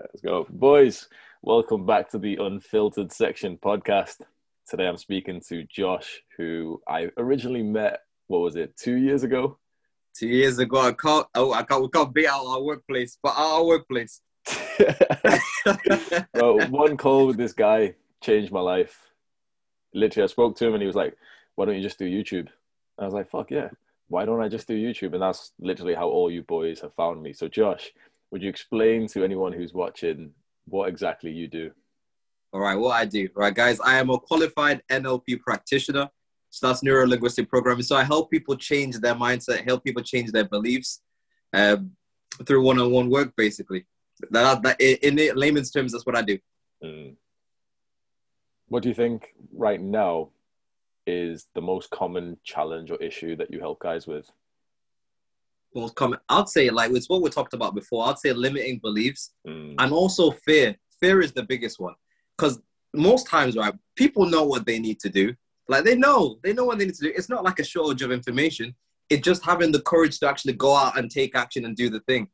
Let's go. Boys, welcome back to the Unfiltered Section podcast. Today I'm speaking to Josh, who I originally met, what was it, two years ago? Two years ago, I can't, oh, I can't, we can't beat out our workplace, but our workplace. well, one call with this guy changed my life. Literally, I spoke to him and he was like, why don't you just do YouTube? I was like, fuck yeah. Why don't I just do YouTube? And that's literally how all you boys have found me. So, Josh, would you explain to anyone who's watching what exactly you do? All right, what I do. All right, guys, I am a qualified NLP practitioner. So that's neuro linguistic programming. So I help people change their mindset, help people change their beliefs um, through one on one work, basically. That, that, in layman's terms, that's what I do. Mm. What do you think right now is the most common challenge or issue that you help guys with? Most common i'd say like it's what we talked about before. I'd say limiting beliefs mm. and also fear. Fear is the biggest one. Because most times right people know what they need to do. Like they know they know what they need to do. It's not like a shortage of information. It's just having the courage to actually go out and take action and do the thing.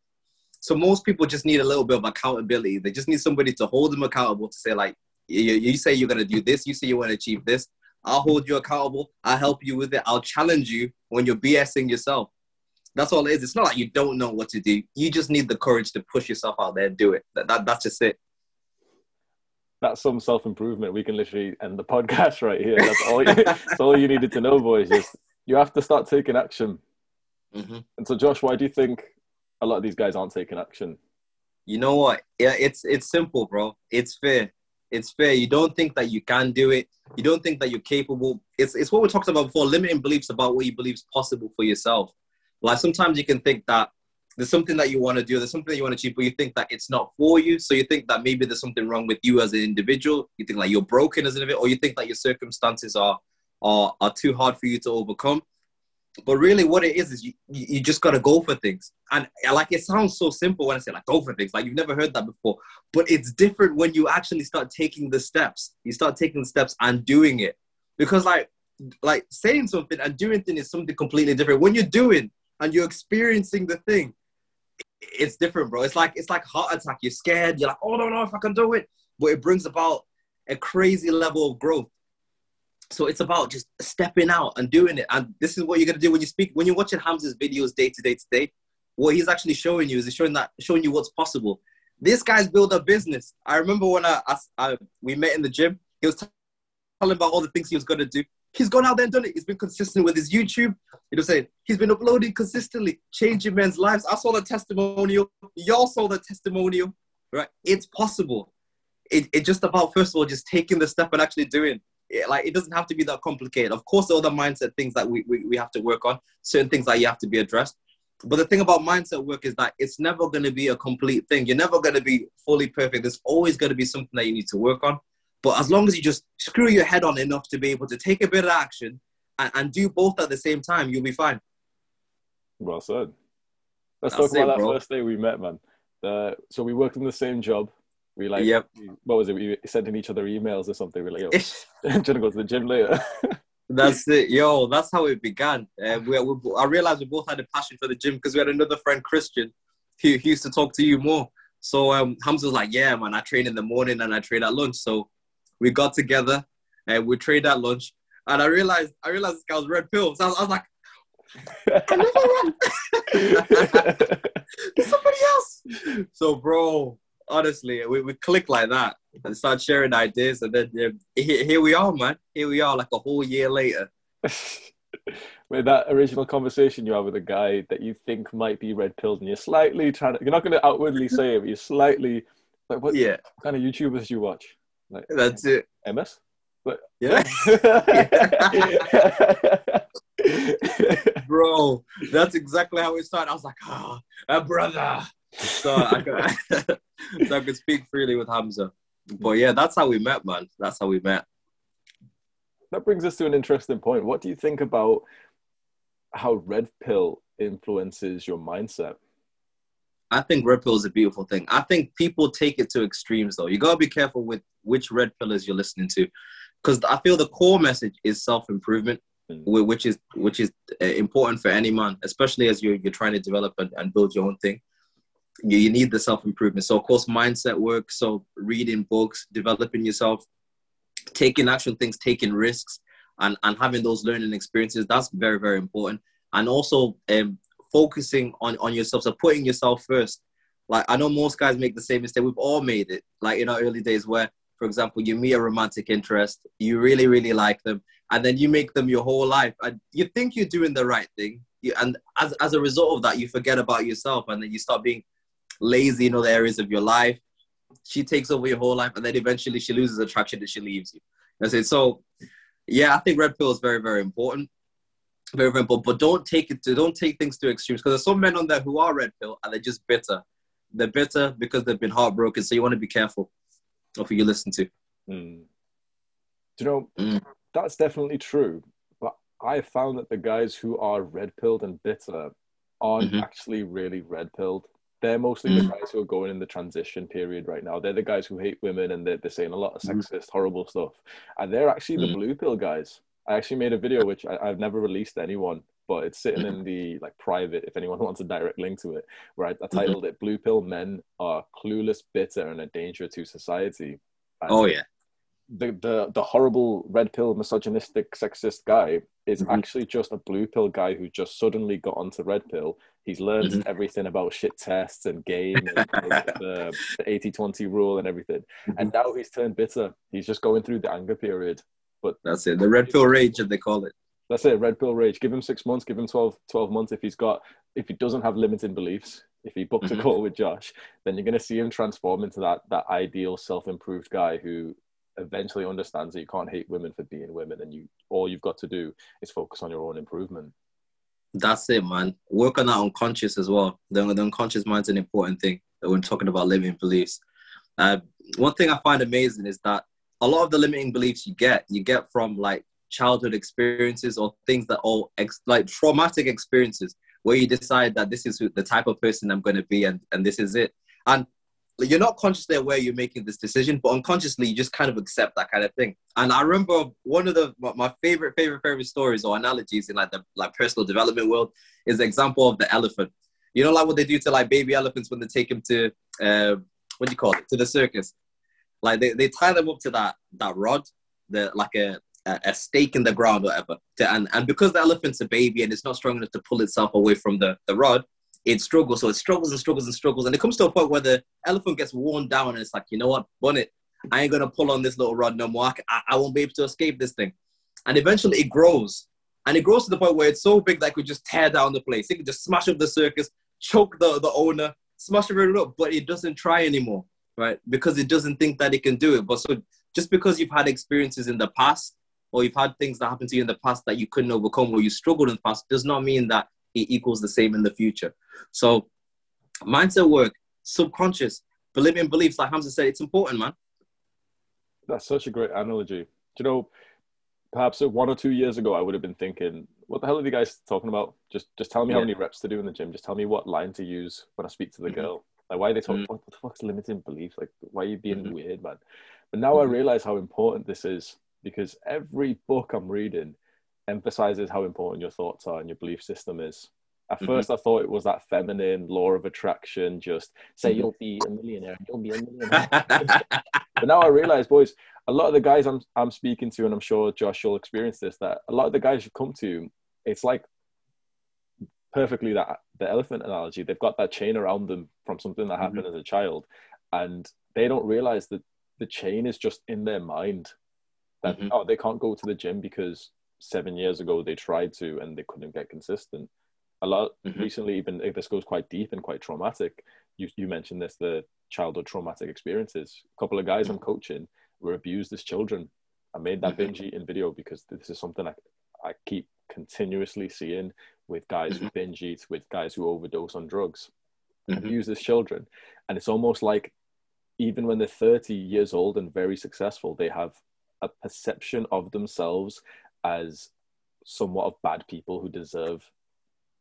So most people just need a little bit of accountability. They just need somebody to hold them accountable to say like you, you say you're going to do this. You say you want to achieve this. I'll hold you accountable. I'll help you with it. I'll challenge you when you're bsing yourself that's all it is. It's not like you don't know what to do. You just need the courage to push yourself out there and do it. That, that that's just it. That's some self improvement. We can literally end the podcast right here. That's all. You, that's all you needed to know, boys. Just you have to start taking action. Mm-hmm. And so, Josh, why do you think a lot of these guys aren't taking action? You know what? Yeah, it's it's simple, bro. It's fair. It's fair. You don't think that you can do it. You don't think that you're capable. It's it's what we talked about before. Limiting beliefs about what you believe is possible for yourself. Like sometimes you can think that there's something that you want to do, there's something that you want to achieve, but you think that it's not for you. So you think that maybe there's something wrong with you as an individual. You think like you're broken as an individual, or you think that your circumstances are are are too hard for you to overcome. But really, what it is is you you just gotta go for things. And like it sounds so simple when I say like go for things, like you've never heard that before. But it's different when you actually start taking the steps. You start taking the steps and doing it, because like like saying something and doing things is something completely different. When you're doing, and you're experiencing the thing, it's different, bro. It's like it's like heart attack. You're scared. You're like, oh, I don't know if I can do it, but it brings about a crazy level of growth. So it's about just stepping out and doing it. And this is what you're gonna do when you speak. When you're watching Hamza's videos day to day to day, what he's actually showing you is he's showing that showing you what's possible. This guy's built a business. I remember when I, I, I we met in the gym. He was telling about all the things he was gonna do. He's gone out there and done it. He's been consistent with his YouTube. You know, saying he's been uploading consistently, changing men's lives. I saw the testimonial. Y'all saw the testimonial, right? It's possible. It, it's just about first of all just taking the step and actually doing. It, like it doesn't have to be that complicated. Of course, there are other mindset things that we, we, we have to work on. Certain things that you have to be addressed. But the thing about mindset work is that it's never going to be a complete thing. You're never going to be fully perfect. There's always going to be something that you need to work on. But as long as you just screw your head on enough to be able to take a bit of action and, and do both at the same time, you'll be fine. Well said. Let's That's talk about it, that bro. first day we met, man. The, so we worked in the same job. We like, yep. what was it? We sent in each other emails or something. We're like, yo, I'm trying to go to the gym later. that's it, yo. That's how it began. Uh, we, we, I realized we both had a passion for the gym because we had another friend, Christian, who, who used to talk to you more. So um, Hamza was like, "Yeah, man, I train in the morning and I train at lunch." So we got together and we trained at lunch. And I realized I realized this guy was red pill. So I was, I was like, somebody else. So, bro, honestly, we, we click like that and start sharing ideas. And then yeah, here, here we are, man. Here we are, like a whole year later. with that original conversation you have with a guy that you think might be red pilled, and you're slightly trying to, you're not going to outwardly say it, but you're slightly like, what, yeah. what kind of YouTubers do you watch? Like, That's it. MS? But, yeah. Bro, that's exactly how it started. I was like, ah, oh, brother. So I, could, so I could speak freely with Hamza. But yeah, that's how we met, man. That's how we met. That brings us to an interesting point. What do you think about how red pill influences your mindset? I think red pill is a beautiful thing. I think people take it to extremes though. You gotta be careful with which red pillars you're listening to, because I feel the core message is self improvement, mm. which is which is uh, important for any man, especially as you're you're trying to develop and, and build your own thing. you, you need the self improvement. So, of course, mindset work. So, reading books, developing yourself, taking action things, taking risks, and, and having those learning experiences. That's very, very important. And also um, focusing on, on yourself. So, putting yourself first. Like, I know most guys make the same mistake. We've all made it. Like in our early days, where, for example, you meet a romantic interest, you really, really like them, and then you make them your whole life. And you think you're doing the right thing. You, and as, as a result of that, you forget about yourself and then you start being lazy in other areas of your life. She takes over your whole life, and then eventually she loses attraction and she leaves you. I say so. Yeah, I think red pill is very, very important. Very, very important. But don't take it to don't take things to extremes because there's some men on there who are red pill and they're just bitter. They're bitter because they've been heartbroken. So you want to be careful of who you listen to. Mm. Do you know mm. that's definitely true. But I found that the guys who are red pilled and bitter aren't mm-hmm. actually really red pilled. They're mostly mm. the guys who are going in the transition period right now. They're the guys who hate women and they're, they're saying a lot of mm. sexist, horrible stuff. And they're actually the mm. blue pill guys. I actually made a video which I, have never released to anyone, but it's sitting in the like private if anyone wants a direct link to it, where I, I mm-hmm. titled mm-hmm. it "Blue Pill Men Are Clueless, Bitter, and a Danger to Society." And oh yeah, the the the horrible red pill misogynistic sexist guy is mm-hmm. actually just a blue pill guy who just suddenly got onto red pill he's learned mm-hmm. everything about shit tests and game and the, the 80-20 rule and everything mm-hmm. and now he's turned bitter he's just going through the anger period but that's it. The red pill rage as they call it. That's it red pill rage. Give him six months give him 12, 12 months. If he's got if he doesn't have limiting beliefs if he books mm-hmm. a call with josh then you're going to see him transform into that that ideal self-improved guy who eventually understands that you can't hate women for being women and you all you've got to do is focus on your own improvement. That's it man. Work on that unconscious as well. The, the unconscious mind's an important thing when talking about limiting beliefs. Uh, one thing i find amazing is that a lot of the limiting beliefs you get you get from like childhood experiences or things that are ex- like traumatic experiences where you decide that this is the type of person i'm going to be and, and this is it and you're not consciously aware you're making this decision, but unconsciously you just kind of accept that kind of thing. And I remember one of the my favorite, favorite, favorite stories or analogies in like the like personal development world is the example of the elephant. You know, like what they do to like baby elephants when they take them to uh, what do you call it to the circus? Like they, they tie them up to that that rod, the like a a stake in the ground or whatever. To, and and because the elephant's a baby and it's not strong enough to pull itself away from the the rod, it struggles. So it struggles and struggles and struggles. And it comes to a point where the elephant gets worn down and it's like, you know what, bonnet, I ain't gonna pull on this little rod no more. I, I won't be able to escape this thing. And eventually it grows. And it grows to the point where it's so big that it could just tear down the place. It could just smash up the circus, choke the, the owner, smash everything up, but it doesn't try anymore, right? Because it doesn't think that it can do it. But so just because you've had experiences in the past or you've had things that happened to you in the past that you couldn't overcome or you struggled in the past does not mean that it equals the same in the future. So mindset work, subconscious, believing beliefs, like Hamza said, it's important, man. That's such a great analogy. Do you know, perhaps one or two years ago, I would have been thinking, what the hell are you guys talking about? Just just tell me yeah. how many reps to do in the gym. Just tell me what line to use when I speak to the mm-hmm. girl. Like, why are they talking? Mm-hmm. What the fuck's limiting beliefs? Like, why are you being mm-hmm. weird, man? But now I mm-hmm. realize how important this is because every book I'm reading emphasizes how important your thoughts are and your belief system is. At mm-hmm. first, I thought it was that feminine law of attraction, just say mm-hmm. you'll be a millionaire, you'll be a millionaire. but now I realize, boys, a lot of the guys I'm I'm speaking to, and I'm sure Josh will experience this, that a lot of the guys you come to, it's like perfectly that the elephant analogy. They've got that chain around them from something that happened mm-hmm. as a child, and they don't realize that the chain is just in their mind. That mm-hmm. oh, they can't go to the gym because seven years ago they tried to and they couldn't get consistent a lot mm-hmm. recently even this goes quite deep and quite traumatic you, you mentioned this the childhood traumatic experiences a couple of guys i'm coaching were abused as children i made that mm-hmm. binge eating video because this is something i, I keep continuously seeing with guys mm-hmm. who binge eat with guys who overdose on drugs mm-hmm. abused as children and it's almost like even when they're 30 years old and very successful they have a perception of themselves as somewhat of bad people who deserve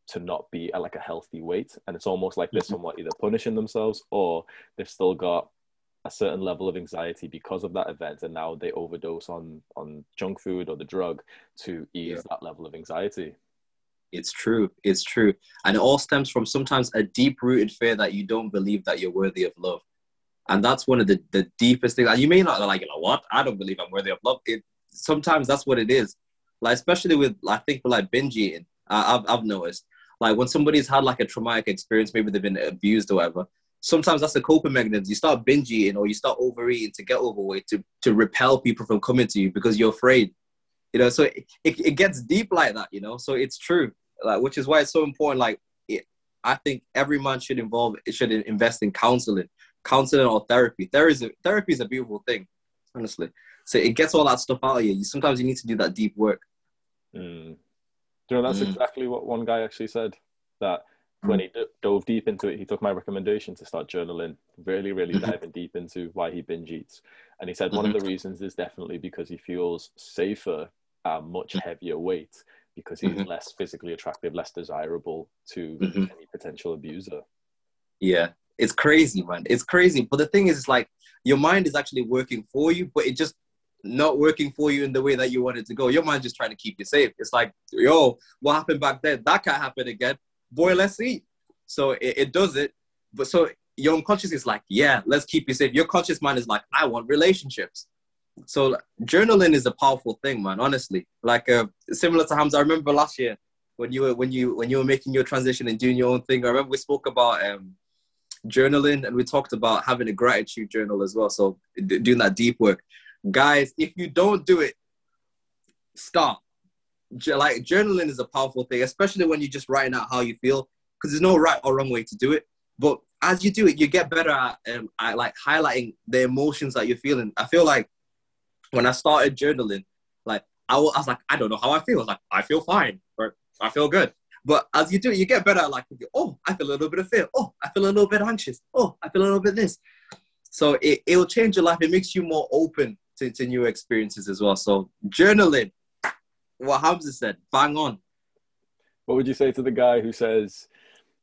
to not be at like a healthy weight and it's almost like they're mm-hmm. somewhat either punishing themselves or they've still got a certain level of anxiety because of that event and now they overdose on on junk food or the drug to ease yeah. that level of anxiety It's true. It's true. And it all stems from sometimes a deep rooted fear that you don't believe that you're worthy of love. And that's one of the, the deepest things. And you may not like, you know what? I don't believe I'm worthy of love. It, sometimes that's what it is. Like, especially with, I think, with like binge eating, uh, I've, I've noticed. Like, when somebody's had like a traumatic experience, maybe they've been abused or whatever, sometimes that's a coping mechanism. You start binge eating or you start overeating to get overweight to, to repel people from coming to you because you're afraid. You know, so it, it, it gets deep like that, you know? So it's true like which is why it's so important. Like it, I think every man should involve it should invest in counseling, counseling or therapy. There is a, therapy is a beautiful thing, honestly. So it gets all that stuff out of you. Sometimes you need to do that deep work. Mm. You know that's mm. exactly what one guy actually said that when he d- dove deep into it, he took my recommendation to start journaling, really, really mm-hmm. diving deep into why he binge eats. And he said one mm-hmm. of the reasons is definitely because he feels safer at much mm. heavier weight because he's mm-hmm. less physically attractive, less desirable to mm-hmm. any potential abuser. Yeah, it's crazy, man. It's crazy. But the thing is, it's like your mind is actually working for you, but it just not working for you in the way that you wanted to go. Your mind just trying to keep you safe. It's like, yo, what happened back then? That can't happen again. Boy, let's eat. So it, it does it. But so your unconscious is like, yeah, let's keep you safe. Your conscious mind is like, I want relationships so journaling is a powerful thing, man. Honestly, like uh, similar to Hamza. I remember last year when you were when you when you were making your transition and doing your own thing. I remember we spoke about um, journaling and we talked about having a gratitude journal as well. So d- doing that deep work, guys. If you don't do it, stop. Like journaling is a powerful thing, especially when you're just writing out how you feel, because there's no right or wrong way to do it. But as you do it, you get better at, um, at like highlighting the emotions that you're feeling. I feel like when I started journaling, like I was, like, I don't know how I feel. I was like, I feel fine, or I feel good. But as you do it, you get better at like, oh, I feel a little bit of fear. Oh, I feel a little bit anxious. Oh, I feel a little bit this. So it, it'll change your life. It makes you more open to, to new experiences as well. So journaling, what Hamza said, bang on. What would you say to the guy who says,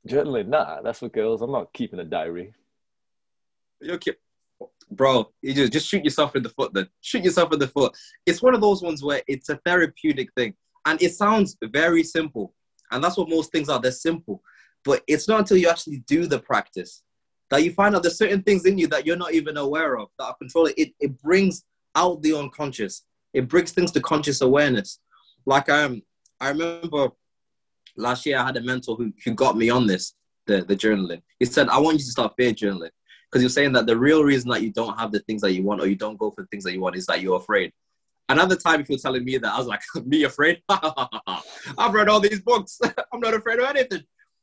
journaling, nah, that's for girls. I'm not keeping a diary. You're keep, bro, you just just shoot yourself in the foot. Then shoot yourself in the foot. It's one of those ones where it's a therapeutic thing, and it sounds very simple, and that's what most things are. They're simple, but it's not until you actually do the practice that you find out there's certain things in you that you're not even aware of that are controlling. It it brings out the unconscious. It brings things to conscious awareness. Like um, I remember last year I had a mentor who who got me on this the the journaling. He said, "I want you to start fear journaling." because you're saying that the real reason that you don't have the things that you want or you don't go for the things that you want is that you're afraid. Another time, if you're telling me that, I was like, me afraid? I've read all these books. I'm not afraid of anything,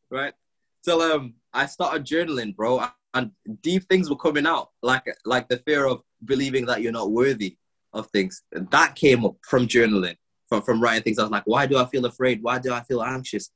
right? So um, I started journaling, bro, and deep things were coming out, like like the fear of believing that you're not worthy of things. That came up from journaling, from from writing things. I was like, why do I feel afraid? Why do I feel anxious?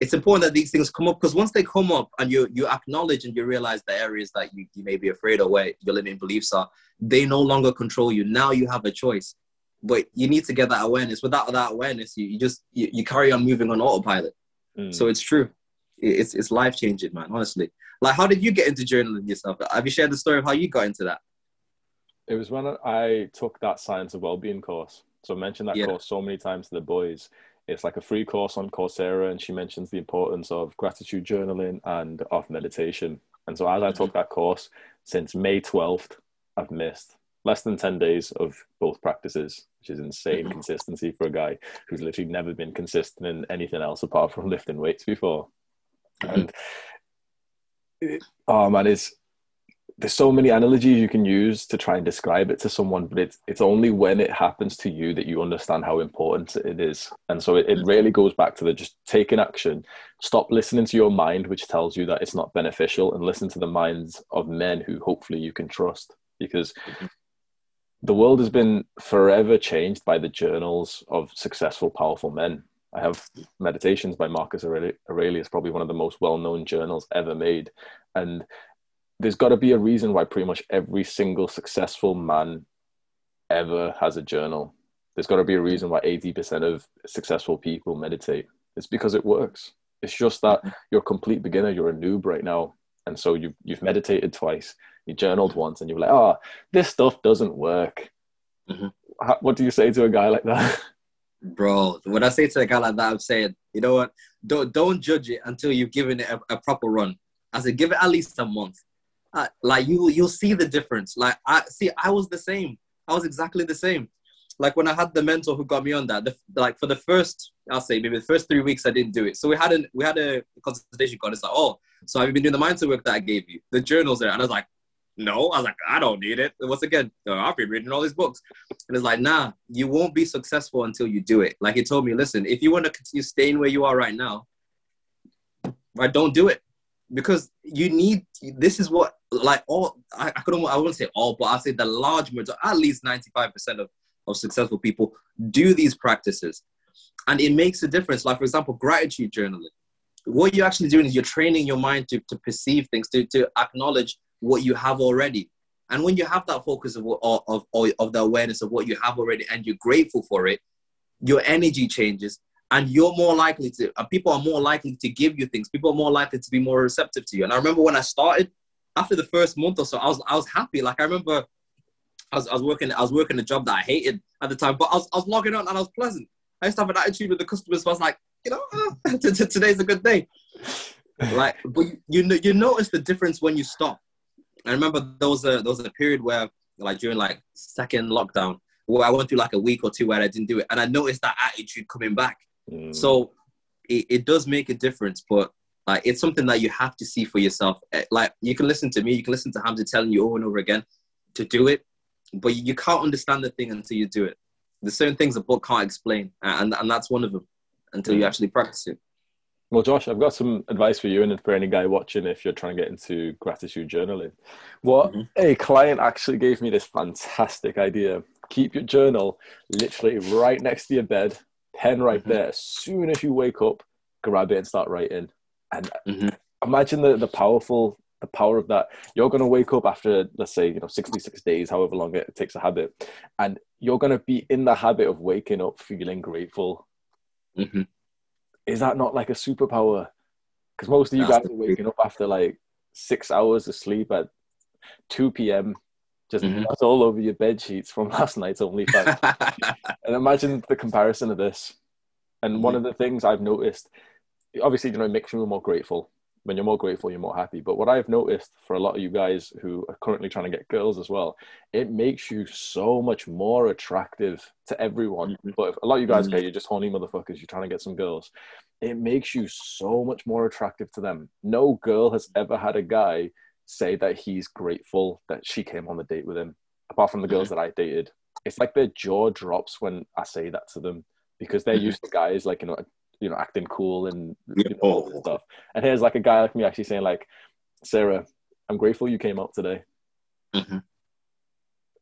it's important that these things come up because once they come up and you you acknowledge and you realize the areas that you, you may be afraid of where your limiting beliefs are, they no longer control you. Now you have a choice. But you need to get that awareness. Without that awareness, you, you just you, you carry on moving on autopilot. Mm. So it's true. It's it's life changing, man. Honestly, like how did you get into journaling yourself? Have you shared the story of how you got into that? It was when I took that science of well-being course. So I mentioned that yeah. course so many times to the boys, it's like a free course on Coursera, and she mentions the importance of gratitude journaling and of meditation. And so, as I took that course since May 12th, I've missed less than 10 days of both practices, which is insane mm-hmm. consistency for a guy who's literally never been consistent in anything else apart from lifting weights before. Mm-hmm. And it, oh man, it's there's so many analogies you can use to try and describe it to someone, but it's it's only when it happens to you that you understand how important it is. And so it, it mm-hmm. really goes back to the just taking action, stop listening to your mind, which tells you that it's not beneficial, and listen to the minds of men who hopefully you can trust. Because mm-hmm. the world has been forever changed by the journals of successful, powerful men. I have Meditations by Marcus Aurelius, probably one of the most well known journals ever made. And there's got to be a reason why pretty much every single successful man ever has a journal. There's got to be a reason why 80% of successful people meditate. It's because it works. It's just that mm-hmm. you're a complete beginner, you're a noob right now. And so you've, you've meditated twice, you journaled once, and you're like, oh, this stuff doesn't work. Mm-hmm. How, what do you say to a guy like that? Bro, when I say to a guy like that, I'm saying, you know what? Don't don't judge it until you've given it a, a proper run. I said, give it at least a month. Like you, you'll see the difference. Like I see, I was the same. I was exactly the same. Like when I had the mentor who got me on that, the, like for the first, I'll say maybe the first three weeks, I didn't do it. So we had a we had a consultation call. It's like, oh, so have you been doing the mindset work that I gave you? The journals there, and I was like, no. I was like, I don't need it. once again, oh, I've been reading all these books, and it's like, nah, you won't be successful until you do it. Like he told me, listen, if you want to continue staying where you are right now, right, don't do it because you need this is what like all I, I couldn't I wouldn't say all, but I say the large majority, at least 95% of, of successful people do these practices. And it makes a difference. Like for example, gratitude journaling. What you're actually doing is you're training your mind to, to perceive things, to, to acknowledge what you have already. And when you have that focus of, of, of, of the awareness of what you have already and you're grateful for it, your energy changes and you're more likely to and people are more likely to give you things. People are more likely to be more receptive to you. And i remember when i started after the first month or so i was i was happy. Like i remember i was, I was working i was working a job that i hated at the time but I was, I was logging on and i was pleasant. I used to have an attitude with the customers so i was like you know today's a good day. Like but you, you you notice the difference when you stop. I remember there was a there was a period where like during like second lockdown where i went through like a week or two where i didn't do it and i noticed that attitude coming back Mm. So it, it does make a difference, but like it's something that you have to see for yourself. Eh, like you can listen to me, you can listen to Hamza telling you over and over again to do it, but you can't understand the thing until you do it. There's certain things a book can't explain, and and that's one of them until you mm. actually practice it. Well, Josh, I've got some advice for you and for any guy watching if you're trying to get into gratitude journaling. What mm-hmm. a client actually gave me this fantastic idea. Keep your journal literally right next to your bed pen right mm-hmm. there. As soon as you wake up, grab it and start writing. And mm-hmm. imagine the, the powerful the power of that. You're gonna wake up after let's say, you know, 66 days, however long it takes a habit, and you're gonna be in the habit of waking up feeling grateful. Mm-hmm. Is that not like a superpower? Because most of you That's guys are waking up after like six hours of sleep at 2 p.m just mm-hmm. all over your bed sheets from last night's OnlyFans. and imagine the comparison of this. And mm-hmm. one of the things I've noticed, obviously, you know, it makes you more grateful. When you're more grateful, you're more happy. But what I've noticed for a lot of you guys who are currently trying to get girls as well, it makes you so much more attractive to everyone. Mm-hmm. But a lot of you guys, mm-hmm. okay, you're just horny motherfuckers, you're trying to get some girls. It makes you so much more attractive to them. No girl has ever had a guy say that he's grateful that she came on the date with him. Apart from the girls that I dated, it's like their jaw drops when I say that to them because they're mm-hmm. used to guys like you know, you know, acting cool and you know, oh. stuff. And here's like a guy like me actually saying like, Sarah, I'm grateful you came out today. Mm-hmm.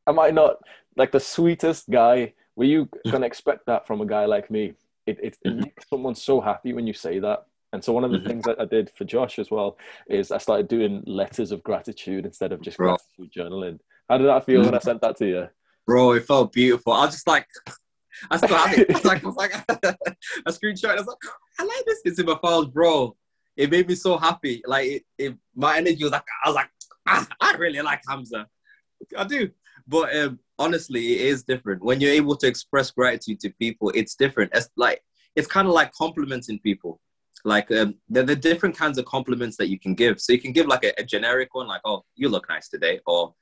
Am I not like the sweetest guy? Were you gonna expect that from a guy like me? It, it, it mm-hmm. makes someone so happy when you say that. And so one of the mm-hmm. things that I did for Josh as well is I started doing letters of gratitude instead of just Bro. gratitude journaling. How did that feel when I sent that to you? Bro, it felt beautiful. I was just like, I still have it. I was like, I was like a screenshot. I was like, I like this. It's in my files, bro. It made me so happy. Like, it, it, my energy was like, I was like, ah, I really like Hamza. I do. But um, honestly, it is different. When you're able to express gratitude to people, it's different. It's like, it's kind of like complimenting people like um, there, are different kinds of compliments that you can give. So you can give like a, a generic one, like "Oh, you look nice today," or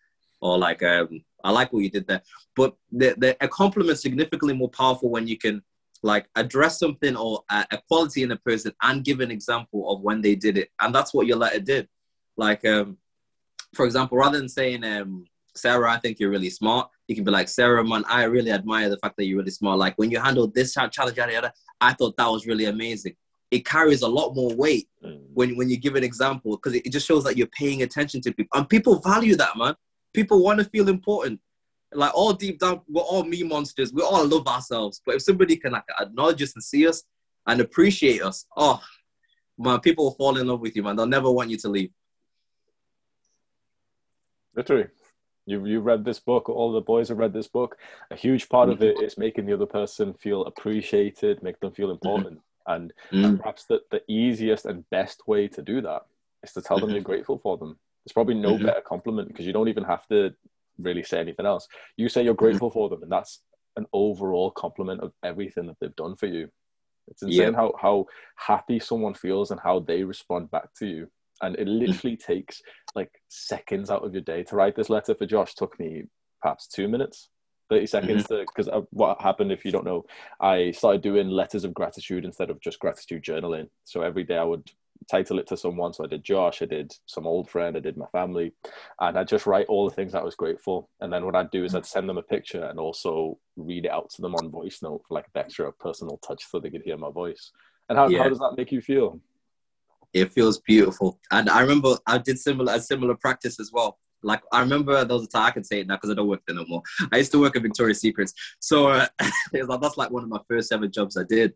or like um, "I like what you did there." But the, the, a compliment significantly more powerful when you can like address something or a, a, quality in a person and give an example of when they did it, and that's what your letter did. Like, um, for example, rather than saying um, Sarah, I think you're really smart. You can be like, Sarah, man, I really admire the fact that you're really smart. Like when you handled this challenge, yada, yada, I thought that was really amazing it carries a lot more weight mm. when, when you give an example because it, it just shows that you're paying attention to people. And people value that man. People want to feel important. Like all deep down we're all me monsters. We all love ourselves. But if somebody can like acknowledge us and see us and appreciate us oh man people will fall in love with you man. They'll never want you to leave. Literally. You you read this book. All the boys have read this book. A huge part mm-hmm. of it is making the other person feel appreciated make them feel mm-hmm. important. mm-hmm. And, mm. and perhaps the, the easiest and best way to do that is to tell them you're mm-hmm. grateful for them. There's probably no mm-hmm. better compliment because you don't even have to really say anything else. You say you're mm-hmm. grateful for them, and that's an overall compliment of everything that they've done for you. It's insane yeah. how how happy someone feels and how they respond back to you. And it literally takes like seconds out of your day to write this letter for Josh. Took me perhaps two minutes 30 seconds mm-hmm. because uh, what happened if you don't know i started doing letters of gratitude instead of just gratitude journaling so every day i would title it to someone. So I did Josh, I did some old friend, I did my family, and I just write all the things I was grateful. And then what I'd do is I'd send them a picture and also read it out to them on voice note for like an extra personal touch so they could hear my voice. And how, yeah. how does that make you feel? It feels beautiful. And I remember I did similar a similar practice as well. Like I remember there was a time I can say it now because I don't work there no more. I used to work at Victoria's Secrets, so uh, that's like one of my first ever jobs I did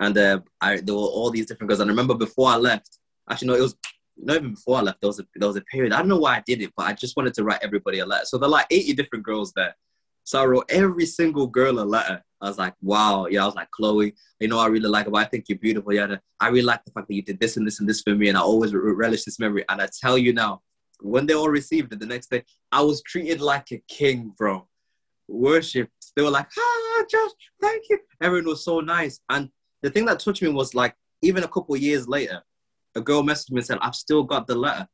and uh, I there were all these different girls. And I remember before I left, actually no, it was not even before I left. There was a there was a period. I don't know why I did it, but I just wanted to write everybody a letter. So there are like eighty different girls there. So I wrote every single girl a letter. I was like, wow. Yeah, I was like, Chloe, you know, I really like it. I think you're beautiful. Yeah, I really like the fact that you did this and this and this for me. And I always relish this memory. And I tell you now, when they all received it the next day, I was treated like a king, bro. Worship. They were like, ah, Josh, thank you. Everyone was so nice. And the thing that touched me was like even a couple years later, a girl messaged me and said, "I've still got the letter,"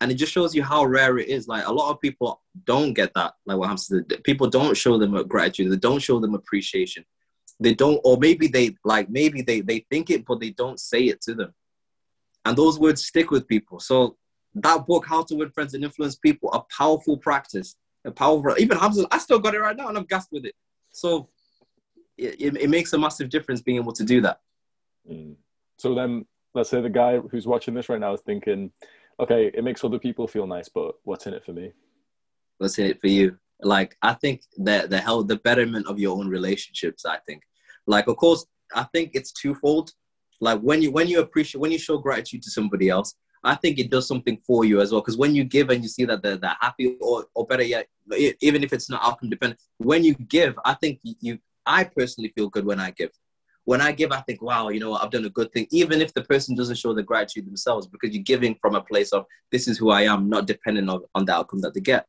and it just shows you how rare it is. Like a lot of people don't get that. Like what happens? People don't show them gratitude. They don't show them appreciation. They don't, or maybe they like maybe they they think it, but they don't say it to them. And those words stick with people. So that book, How to Win Friends and Influence People, a powerful practice. A powerful. Even Hamza, I still got it right now, and I'm gassed with it. So it, it makes a massive difference being able to do that. Mm. So then, let's say the guy who's watching this right now is thinking, okay, it makes other people feel nice, but what's in it for me? What's in it for you? Like, I think that the hell, the betterment of your own relationships. I think, like, of course, I think it's twofold. Like when you when you appreciate when you show gratitude to somebody else, I think it does something for you as well. Because when you give and you see that they're, they're happy, or, or better yet, even if it's not outcome dependent, when you give, I think you I personally feel good when I give. When I give, I think, wow, you know I've done a good thing, even if the person doesn't show the gratitude themselves, because you're giving from a place of this is who I am, not dependent on, on the outcome that they get.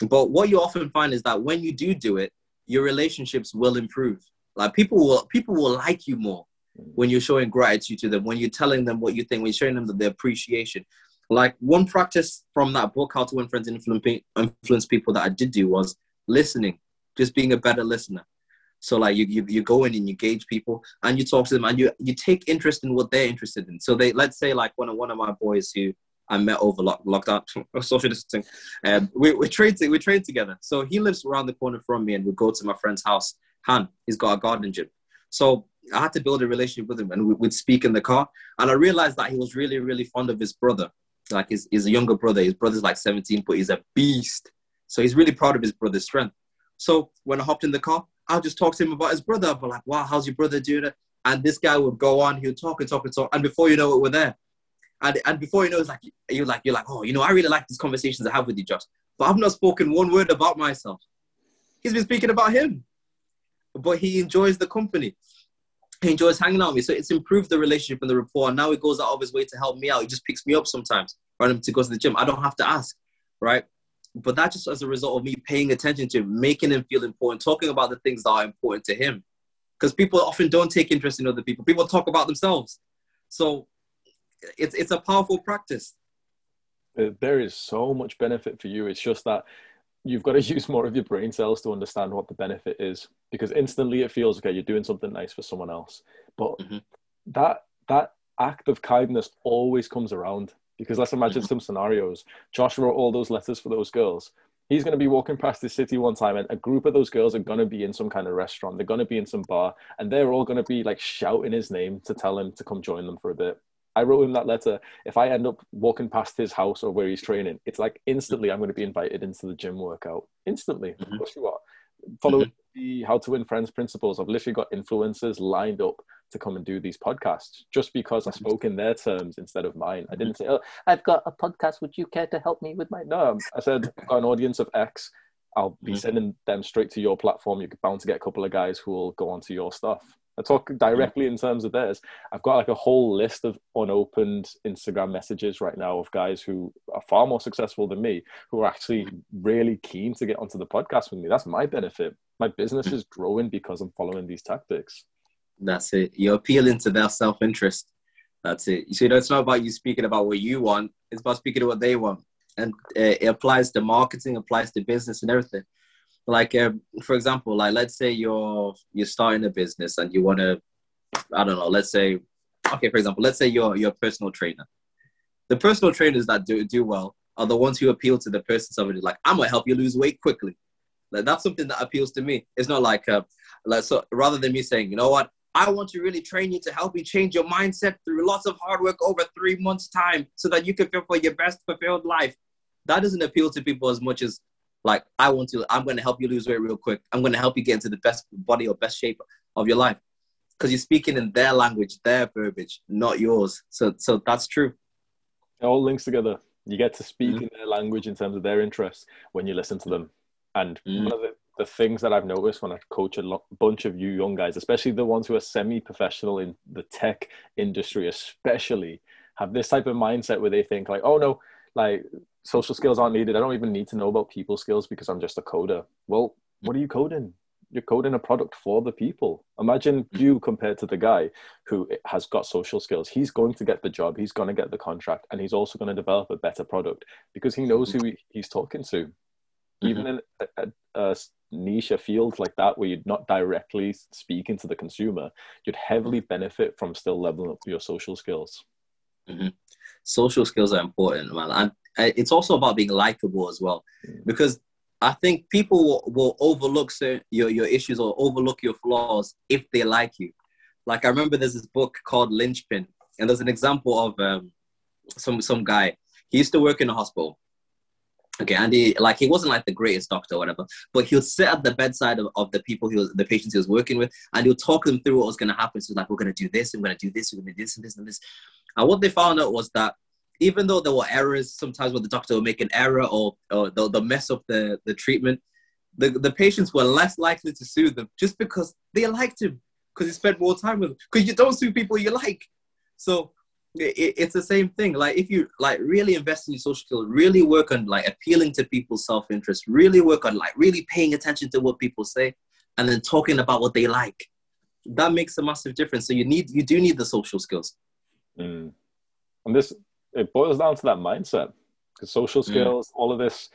But what you often find is that when you do do it, your relationships will improve. Like people will people will like you more when you're showing gratitude to them, when you're telling them what you think, when you're showing them the, the appreciation. Like one practice from that book, How to Win Friends and Influence People, that I did do was listening, just being a better listener. So like you, you you go in and you gauge people and you talk to them and you you take interest in what they're interested in. So they let's say like one of one of my boys who I met over lock, lockdown social distancing. Um, we we trained we trained together. So he lives around the corner from me, and we go to my friend's house. Han, he's got a garden gym. So I had to build a relationship with him, and we, would speak in the car. And I realized that he was really really fond of his brother. Like his his younger brother. His brother's like 17, but he's a beast. So he's really proud of his brother's strength. So when I hopped in the car, I'll just talk to him about his brother. I'll be like, wow, how's your brother doing? And this guy would go on, he would talk and talk and talk. And before you know it, we're there. And, and before you know, it's like, you're like, you're like, oh, you know, I really like these conversations I have with you, Josh. But I've not spoken one word about myself. He's been speaking about him. But he enjoys the company. He enjoys hanging out with me. So it's improved the relationship and the rapport. And now he goes out of his way to help me out. He just picks me up sometimes, him to go to the gym. I don't have to ask, right? but that's just as a result of me paying attention to him, making him feel important, talking about the things that are important to him. Because people often don't take interest in other people. People talk about themselves. So it's it's a powerful practice. There is so much benefit for you. It's just that you've got to use more of your brain cells to understand what the benefit is. Because instantly it feels okay, you're doing something nice for someone else. But mm-hmm. that that act of kindness always comes around because let's imagine mm-hmm. some scenarios. Josh wrote all those letters for those girls. He's going to be walking past the city one time, and a group of those girls are going to be in some kind of restaurant. They're going to be in some bar, and they're all going to be like shouting his name to tell him to come join them for a bit. I wrote him that letter. If I end up walking past his house or where he's training, it's like instantly I'm going to be invited into the gym workout. Instantly, mm-hmm. of course you are. Following mm-hmm. the How to Win Friends principles, I've literally got influencers lined up to come and do these podcasts just because I spoke in their terms instead of mine. I didn't say, "Oh, I've got a podcast. Would you care to help me with my?" No, I said, "I've got an audience of X. I'll be mm-hmm. sending them straight to your platform. You're bound to get a couple of guys who will go onto your stuff." I talk directly in terms of theirs. I've got like a whole list of unopened Instagram messages right now of guys who are far more successful than me, who are actually really keen to get onto the podcast with me. That's my benefit. My business is growing because I'm following these tactics. That's it. You're appealing to their self interest. That's it. So you know, it's not about you speaking about what you want. It's about speaking to what they want, and uh, it applies to marketing, applies to business, and everything. Like, uh, for example, like let's say you're you're starting a business and you want to, I don't know. Let's say, okay, for example, let's say you're you're a personal trainer. The personal trainers that do do well are the ones who appeal to the person. Somebody like, I'm gonna help you lose weight quickly. Like, that's something that appeals to me. It's not like, uh, like so rather than me saying, you know what, I want to really train you to help you change your mindset through lots of hard work over three months' time so that you can feel for your best fulfilled life. That doesn't appeal to people as much as like I want to, I'm gonna help you lose weight real quick. I'm gonna help you get into the best body or best shape of your life. Because you're speaking in their language, their verbiage, not yours. So so that's true. It all links together. You get to speak mm-hmm. in their language in terms of their interests when you listen to them. And mm-hmm. one of the, the things that I've noticed when I coach a lo- bunch of you young guys, especially the ones who are semi-professional in the tech industry, especially, have this type of mindset where they think like, oh no, like social skills aren't needed. I don't even need to know about people skills because I'm just a coder. Well, what are you coding? You're coding a product for the people. Imagine mm-hmm. you compared to the guy who has got social skills. He's going to get the job, he's going to get the contract, and he's also going to develop a better product because he knows who he's talking to even mm-hmm. in a, a, a, niche field like that where you're not directly speaking to the consumer you'd heavily benefit from still leveling up your social skills mm-hmm. Social skills are important man. And it's also about being likable as well. Because i think people will, will overlook certain, your, your issues or overlook your flaws if they like you. Like i remember there's this book called linchpin and there's an example of um, some some guy. He used to work in a hospital Okay, and he like he wasn't like the greatest doctor or whatever, but he'll sit at the bedside of, of the people he was the patients he was working with, and he'll talk them through what was gonna happen. So like, we're gonna do this, we're gonna do this, we're gonna do this and this and this. And what they found out was that even though there were errors, sometimes when the doctor would make an error or, or they'll, they'll mess up the, the treatment, the, the patients were less likely to sue them just because they liked him, because he spent more time with them. Because you don't sue people you like. So it, it's the same thing. Like if you like really invest in your social skills, really work on like appealing to people's self-interest, really work on like really paying attention to what people say, and then talking about what they like. That makes a massive difference. So you need you do need the social skills. Mm. And this it boils down to that mindset because social mm. skills, mm. all of this,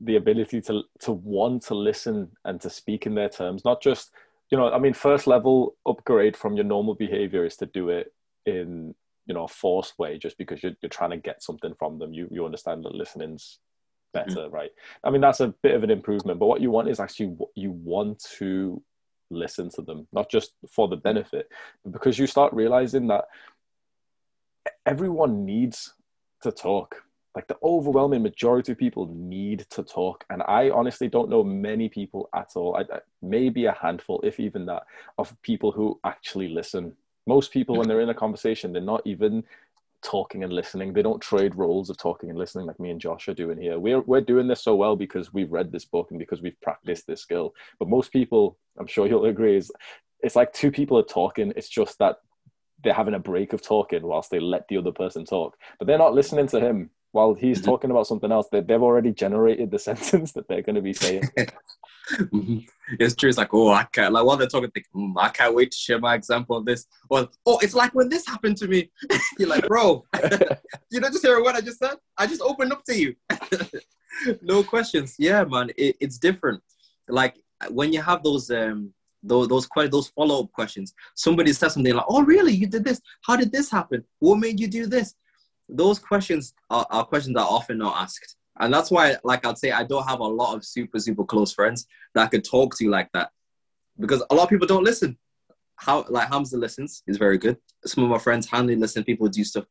the ability to to want to listen and to speak in their terms, not just you know, I mean, first level upgrade from your normal behavior is to do it in you know a forced way just because you're, you're trying to get something from them. You you understand that listening's better mm-hmm. right? I mean that's a bit of an improvement but what you want is actually you want to listen to them not just for the benefit but because you start realizing that everyone needs to talk. Like the overwhelming majority of people need to talk and i honestly don't know many people at all. I, maybe a handful if even that of people who actually listen most people, when they're in a conversation, they're not even talking and listening. They don't trade roles of talking and listening like me and Josh are doing here. We're we're doing this so well because we've read this book and because we've practiced this skill. But most people, I'm sure you'll agree, is it's like two people are talking. It's just that they're having a break of talking whilst they let the other person talk, but they're not listening to him while he's mm-hmm. talking about something else. They, they've already generated the sentence that they're going to be saying. mm-hmm. It's true. It's like, oh, I can't. Like while they're talking, think, mm, I can't wait to share my example of this. Or, oh, it's like when this happened to me. You're like, bro, you don't just hear what I just said. I just opened up to you. no questions. Yeah, man, it, it's different. Like when you have those um those those those follow up questions. Somebody says something like, "Oh, really? You did this? How did this happen? What made you do this?" Those questions are, are questions that are often not asked and that's why, like I'd say, I don't have a lot of super, super close friends that I could talk to like that. Because a lot of people don't listen. How like Hamza listens is very good. Some of my friends handling listen, people do stuff.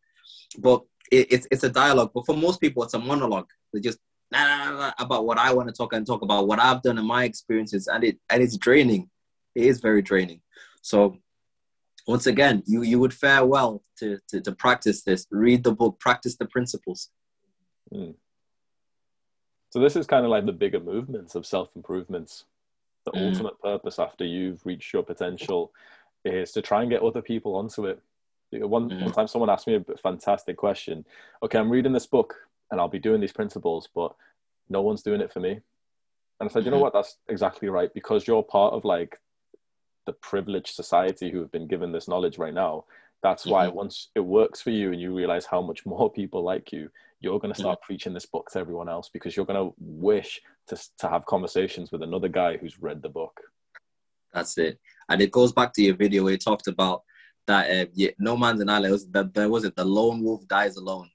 But it, it's it's a dialogue. But for most people, it's a monologue. They just nah, nah, nah, about what I want to talk and talk about what I've done and my experiences, and it and it's draining. It is very draining. So once again, you you would fare well to to, to practice this. Read the book, practice the principles. Mm. So this is kind of like the bigger movements of self improvements. The mm. ultimate purpose after you've reached your potential is to try and get other people onto it. One, mm. one time someone asked me a fantastic question. Okay, I'm reading this book and I'll be doing these principles, but no one's doing it for me. And I said, mm-hmm. you know mm-hmm. what? That's exactly right because you're part of like the privileged society who have been given this knowledge right now. That's why Mhm. once it works for you and you realize how much more people like you, you're going to start preaching this book to everyone else because you're going to wish to, to have conversations with another guy who's read the book. That's it. And it goes back to your video where you talked about that uh, yeah, no man's an island. Was that there was it the lone wolf dies alone.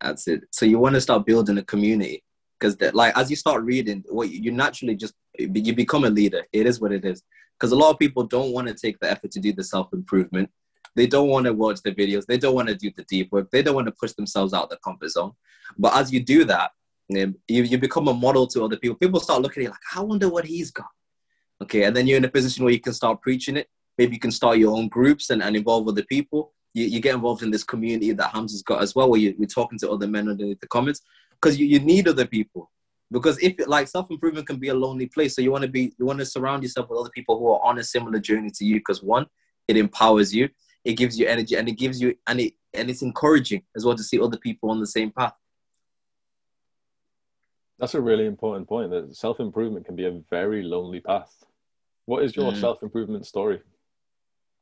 That's it. So you want to start building a community because like as you start reading, what you, you naturally just you become a leader. It is what it is. Because a lot of people don't want to take the effort to do the self improvement. They don't want to watch the videos. They don't want to do the deep work. They don't want to push themselves out of the comfort zone. But as you do that, um, you, you become a model to other people. People start looking at you like, I wonder what he's got. Okay, and then you're in a position where you can start preaching it. Maybe you can start your own groups and, and involve other people. You, you get involved in this community that Hamza's got as well, where you, you're talking to other men underneath the comments because you, you need other people. Because if like self improvement can be a lonely place, so you want to be you want to surround yourself with other people who are on a similar journey to you. Because one, it empowers you, it gives you energy, and it gives you and it and it's encouraging as well to see other people on the same path. That's a really important point that self improvement can be a very lonely path. What is your Mm. self improvement story?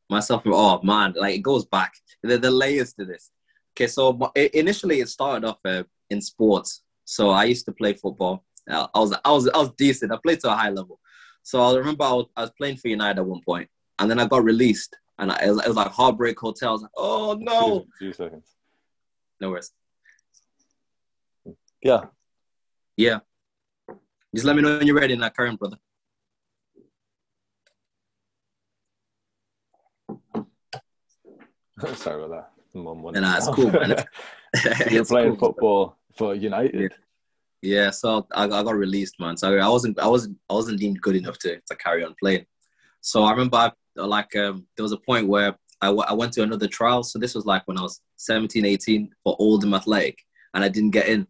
myself oh man like it goes back the, the layers to this okay so initially it started off uh, in sports so i used to play football Uh, i was i was i was decent i played to a high level so i remember i was, I was playing for united at one point and then i got released and I, it, was, it was like heartbreak hotel I was like oh no Two, two seconds. no worries Yeah. yeah just let me know when you're ready and i carry on brother Sorry about that. Mum Nah, to it's cool, man. You're playing cool. football for United. Yeah, so I, I got released, man. So I wasn't, I wasn't, I wasn't deemed good enough to, to carry on playing. So I remember, I, like, um, there was a point where I, w- I went to another trial. So this was like when I was 17, 18 for Oldham Athletic, and I didn't get in.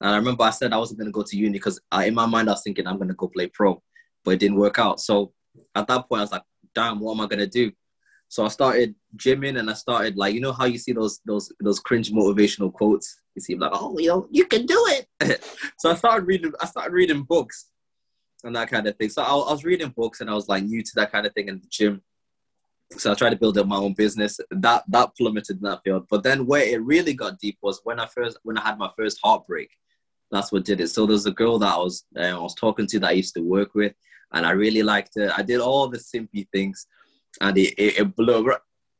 And I remember I said I wasn't going to go to uni because in my mind I was thinking I'm going to go play pro, but it didn't work out. So at that point I was like, damn, what am I going to do? So I started gymming and I started like, you know how you see those those those cringe motivational quotes? You see like, oh, you know, you can do it. so I started reading I started reading books and that kind of thing. So I, I was reading books and I was like new to that kind of thing in the gym. So I tried to build up my own business. That that plummeted in that field. But then where it really got deep was when I first when I had my first heartbreak. That's what did it. So there's a girl that I was uh, I was talking to that I used to work with, and I really liked her. I did all the simpy things, and it, it, it blew.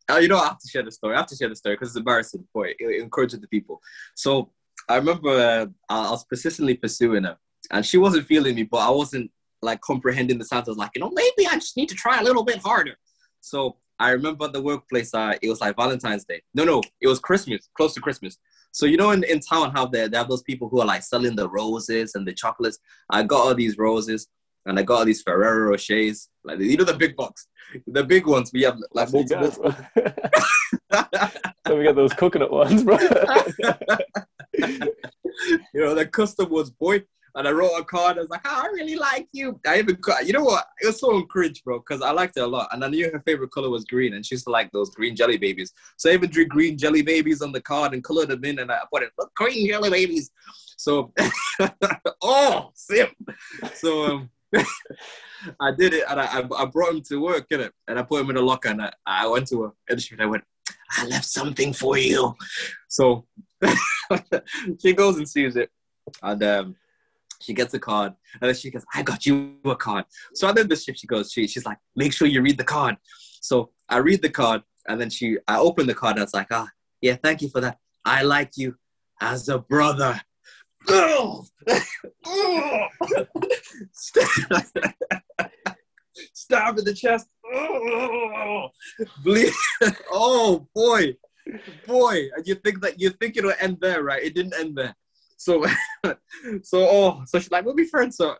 Oh, you know, I have to share the story. I have to share the story because it's embarrassing. Boy, it, it encourages the people. So I remember uh, I was persistently pursuing her, and she wasn't feeling me, but I wasn't like comprehending the sounds. I was like, you know, maybe I just need to try a little bit harder. So I remember the workplace, uh, it was like Valentine's Day. No, no, it was Christmas, close to Christmas. So you know, in, in town, how they, they have those people who are like selling the roses and the chocolates. I got all these roses, and I got all these Ferrero Rochers, like you know the big box, the big ones. We have like multiple. Let me get those coconut ones, bro. you know, the custom was boy. And I wrote a card. I was like, oh, I really like you. I even, you know what? It was so cringe, bro, because I liked her a lot. And I knew her favorite color was green. And she used to like those green jelly babies. So I even drew green jelly babies on the card and colored them in. And I put it, look, green jelly babies. So, oh, sim. So um, I did it. And I, I, I brought him to work, innit? And I put him in a locker. And I, I went to her. And she, I went, I left something for you. So she goes and sees it. And um, she gets a card, and then she goes, "I got you a card." So at the end the shift, she goes, she, she's like, "Make sure you read the card." So I read the card, and then she, I open the card, and I was like, "Ah, yeah, thank you for that. I like you as a brother." Stab in the chest. Oh boy, boy! And you think that you think it'll end there, right? It didn't end there. So, so oh, so she's like, we'll be friends. So, uh,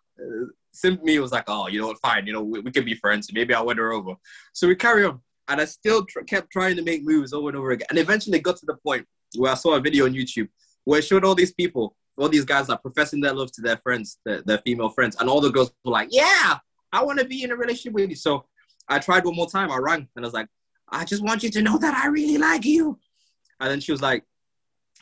Sim me was like, oh, you know what? Fine, you know, we, we can be friends. Maybe I'll win her over. So we carry on, and I still tr- kept trying to make moves over and over again, and eventually got to the point where I saw a video on YouTube where it showed all these people, all these guys are professing their love to their friends, their, their female friends, and all the girls were like, yeah, I want to be in a relationship with you. So I tried one more time. I rang, and I was like, I just want you to know that I really like you. And then she was like,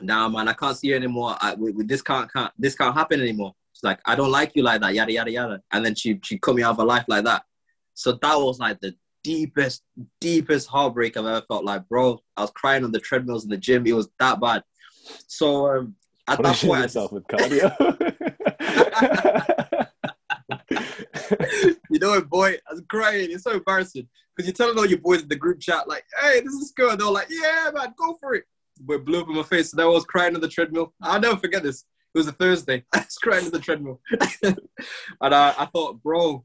Nah, man, I can't see you anymore. I, we, we- this can't, can't this can't happen anymore. She's like, I don't like you like that, yada yada yada. And then she she cut me out of her life like that. So that was like the deepest, deepest heartbreak I've ever felt. Like, bro, I was crying on the treadmills in the gym. It was that bad. So um, at that Punishing point, I yourself with cardio. you know what, boy? I was crying. It's so embarrassing because you're telling all your boys in the group chat, like, "Hey, this is good." They're like, "Yeah, man, go for it." But blew up in my face, and I was crying on the treadmill. I'll never forget this. It was a Thursday. I was crying on the treadmill, and I, I thought, bro,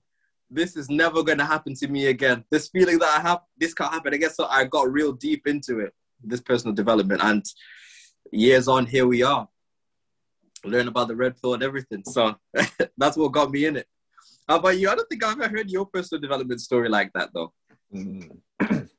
this is never going to happen to me again. This feeling that I have, this can't happen again. So I got real deep into it, this personal development, and years on, here we are. Learn about the red pill and everything. So that's what got me in it. How about you? I don't think I've ever heard your personal development story like that, though. Mm.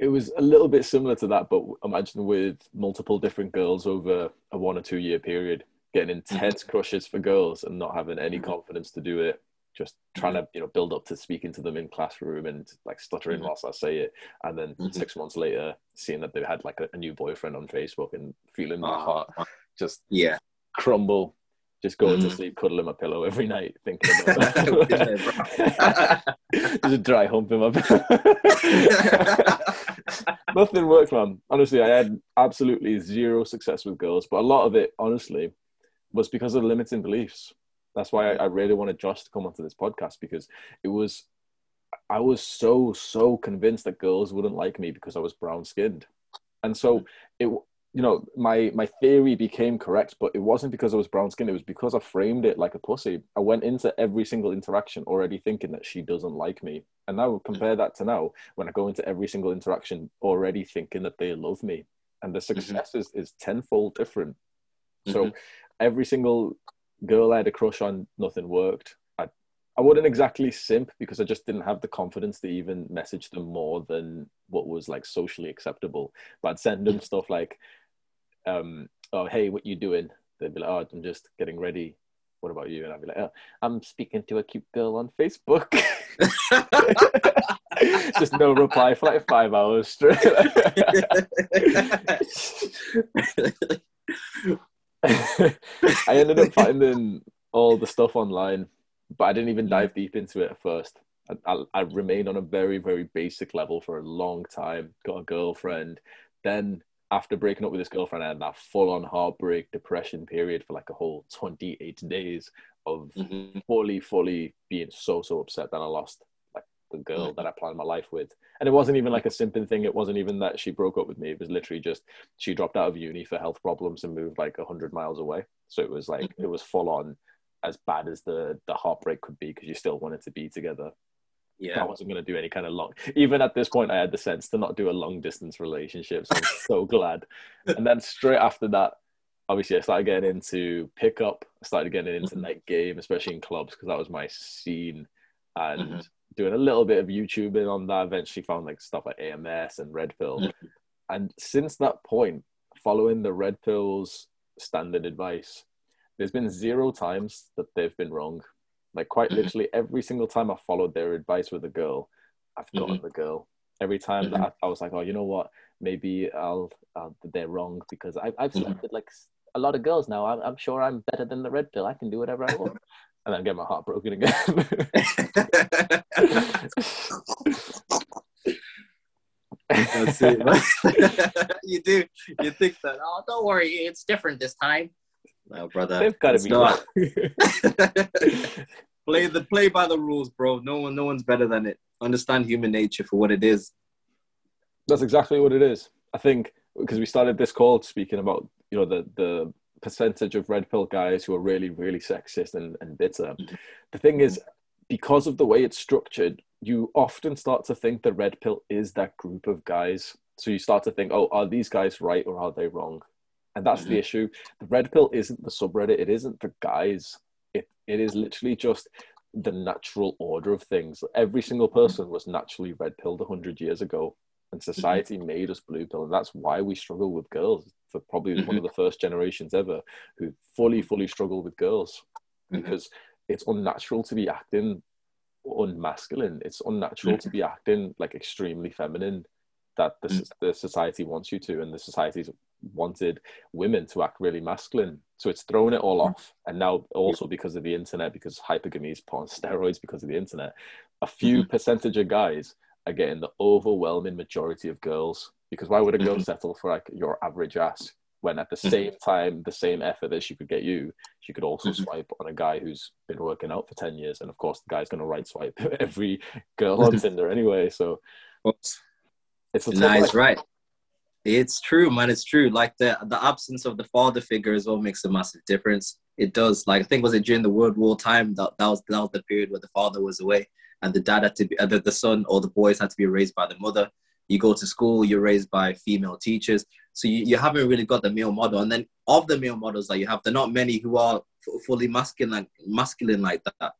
it was a little bit similar to that, but imagine with multiple different girls over a one or two year period, getting intense crushes for girls and not having any confidence to do it. Just trying to, you know, build up to speaking to them in classroom and like stuttering Mhm. whilst I say it, and then Mhm. six months later, seeing that they had like a, a new boyfriend on Facebook and feeling my Ah. heart just Yeah. crumble, just going to Mhm. sleep, cuddling my pillow every night, thinking about that. There's a dry hump in my Nothing worked, man. Honestly, I had absolutely zero success with girls, but a lot of it, honestly, was because of limiting beliefs. That's why I, I really wanted Josh to come onto this podcast because it was, I was so, so convinced that girls wouldn't like me because I was brown skinned. And so it, you know, my my theory became correct, but it wasn't because I was brown skinned. It was because I framed it like a pussy. I went into every single interaction already thinking that she doesn't like me, and now compare that to now when I go into every single interaction already thinking that they love me, and the success is, is tenfold different. So Mhm. every single girl I had a crush on, nothing worked. I I wouldn't exactly simp because I just didn't have the confidence to even message them more than what was like socially acceptable. But I'd send them stuff like, um, "Oh, hey, what you doing?" They'd be like, "Oh, I'm just getting ready." What about you? And I'd be like, oh, "I'm speaking to a cute girl on Facebook." just no reply for like five hours straight. I ended up finding all the stuff online, but I didn't even dive deep into it at first. I, I, I remained on a very, very basic level for a long time. Got a girlfriend. Then, after breaking up with this girlfriend, I had that full on heartbreak, depression period for like a whole 28 days of Mhm. fully, fully being so, so upset that I lost like the girl that I planned my life with. And it wasn't even like a simping thing. It wasn't even that she broke up with me. It was literally just she dropped out of uni for health problems and moved like 100 miles away. So it was like, it was full on as bad as the, the heartbreak could be because you still wanted to be together. I wasn't going to do any kind of long, even at this point, I had the sense to not do a long distance relationship. So I'm so glad. And then straight after that, obviously, I started getting into pickup. I started getting into Mhm. night game, especially in clubs, because that was my scene. And Mhm. doing a little bit of YouTubing on that. Eventually, found like stuff like AMS and Red Pill. Mhm. And since that point, following the Red Pill's standard advice, there's been zero times that they've been wrong. Like quite Mhm. literally every single time I followed their advice with a girl, I've mm-hmm. gotten the girl. Every time mm-hmm. that I, I was like, oh, you know what? Maybe I'll, I'll they're wrong because I, I've mm-hmm. slept with like a lot of girls now. I'm, I'm sure I'm better than the red pill. I can do whatever I want. and then get my heart broken again. That's it, you do. You think that? Oh, don't worry, it's different this time. No, brother. They've got to be not. play the play by the rules, bro. No one, no one's better than it. Understand human nature for what it is. That's exactly what it is. I think because we started this call speaking about you know the the percentage of red pill guys who are really really sexist and, and bitter. Mm-hmm. The thing is, because of the way it's structured, you often start to think the red pill is that group of guys. So you start to think, oh, are these guys right or are they wrong? And that's the Mhm. issue. The red pill isn't the subreddit. It isn't the guys. It it is literally just the natural order of things. Every single mm-hmm. person was naturally red pilled hundred years ago, and mm-hmm. society made us blue pill, and that's why we struggle with girls. For probably one of mm-hmm. the first generations ever who fully, fully struggle with girls because it's unnatural to be acting unmasculine. It's unnatural to be acting like extremely feminine that the, Mm. the society wants you to, and the society's wanted women to act really masculine. So it's thrown it all off. And now also because of the internet, because hypergamy is put on steroids because of the internet, a few mm-hmm. percentage of guys are getting the overwhelming majority of girls. Because why would a girl mm-hmm. settle for like your average ass when at the mm-hmm. same time, the same effort that she could get you, she could also swipe on a guy who's been working out for 10 years. And of course, the guy's going to right swipe every girl on Tinder anyway. So it's a nice, right. It's true, man. It's true. Like the the absence of the father figure as well makes a massive difference. It does. Like I think was it during the World War time that that was that was the period where the father was away and the dad had to be uh, the, the son or the boys had to be raised by the mother. You go to school, you're raised by female teachers, so you, you haven't really got the male model. And then of the male models that you have, there are not many who are f- fully masculine, masculine like that.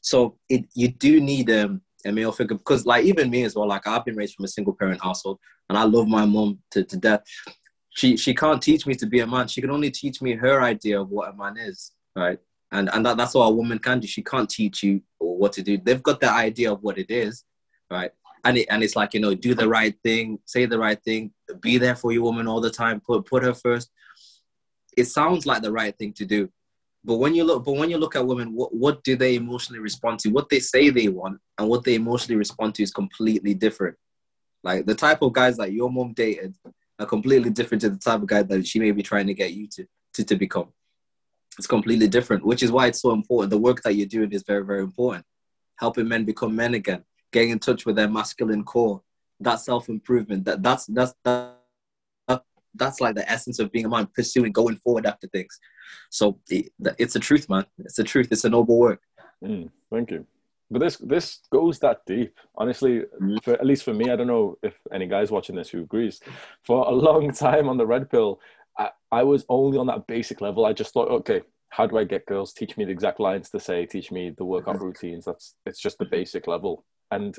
So it you do need um, a male figure because like even me as well like i've been raised from a single parent household and i love my mom to, to death. She she can't teach me to be a man. She can only teach me her idea of what a man is right? And and that, that's what a woman can do. She can't teach you what to do. They've got the idea of what it is right? And it, and it's like you know do the right thing say the right thing be there for your woman all the time put put her first. It sounds like the right thing to do but when you look, but when you look at women, what, what do they emotionally respond to? What they say they want and what they emotionally respond to is completely different. Like the type of guys that your mom dated are completely different to the type of guy that she may be trying to get you to, to, to become. It's completely different, which is why it's so important. The work that you're doing is very, very important. Helping men become men again, getting in touch with their masculine core, that self improvement. That that's that's that that's like the essence of being a man, pursuing, going forward after things. So it, it's a truth, man. It's a truth. It's a noble work. Mm, thank you. But this this goes that deep. Honestly, mm. for, at least for me, I don't know if any guys watching this who agrees. For a long time on the red pill, I, I was only on that basic level. I just thought, okay, how do I get girls? Teach me the exact lines to say. Teach me the workout routines. That's it's just the basic level. And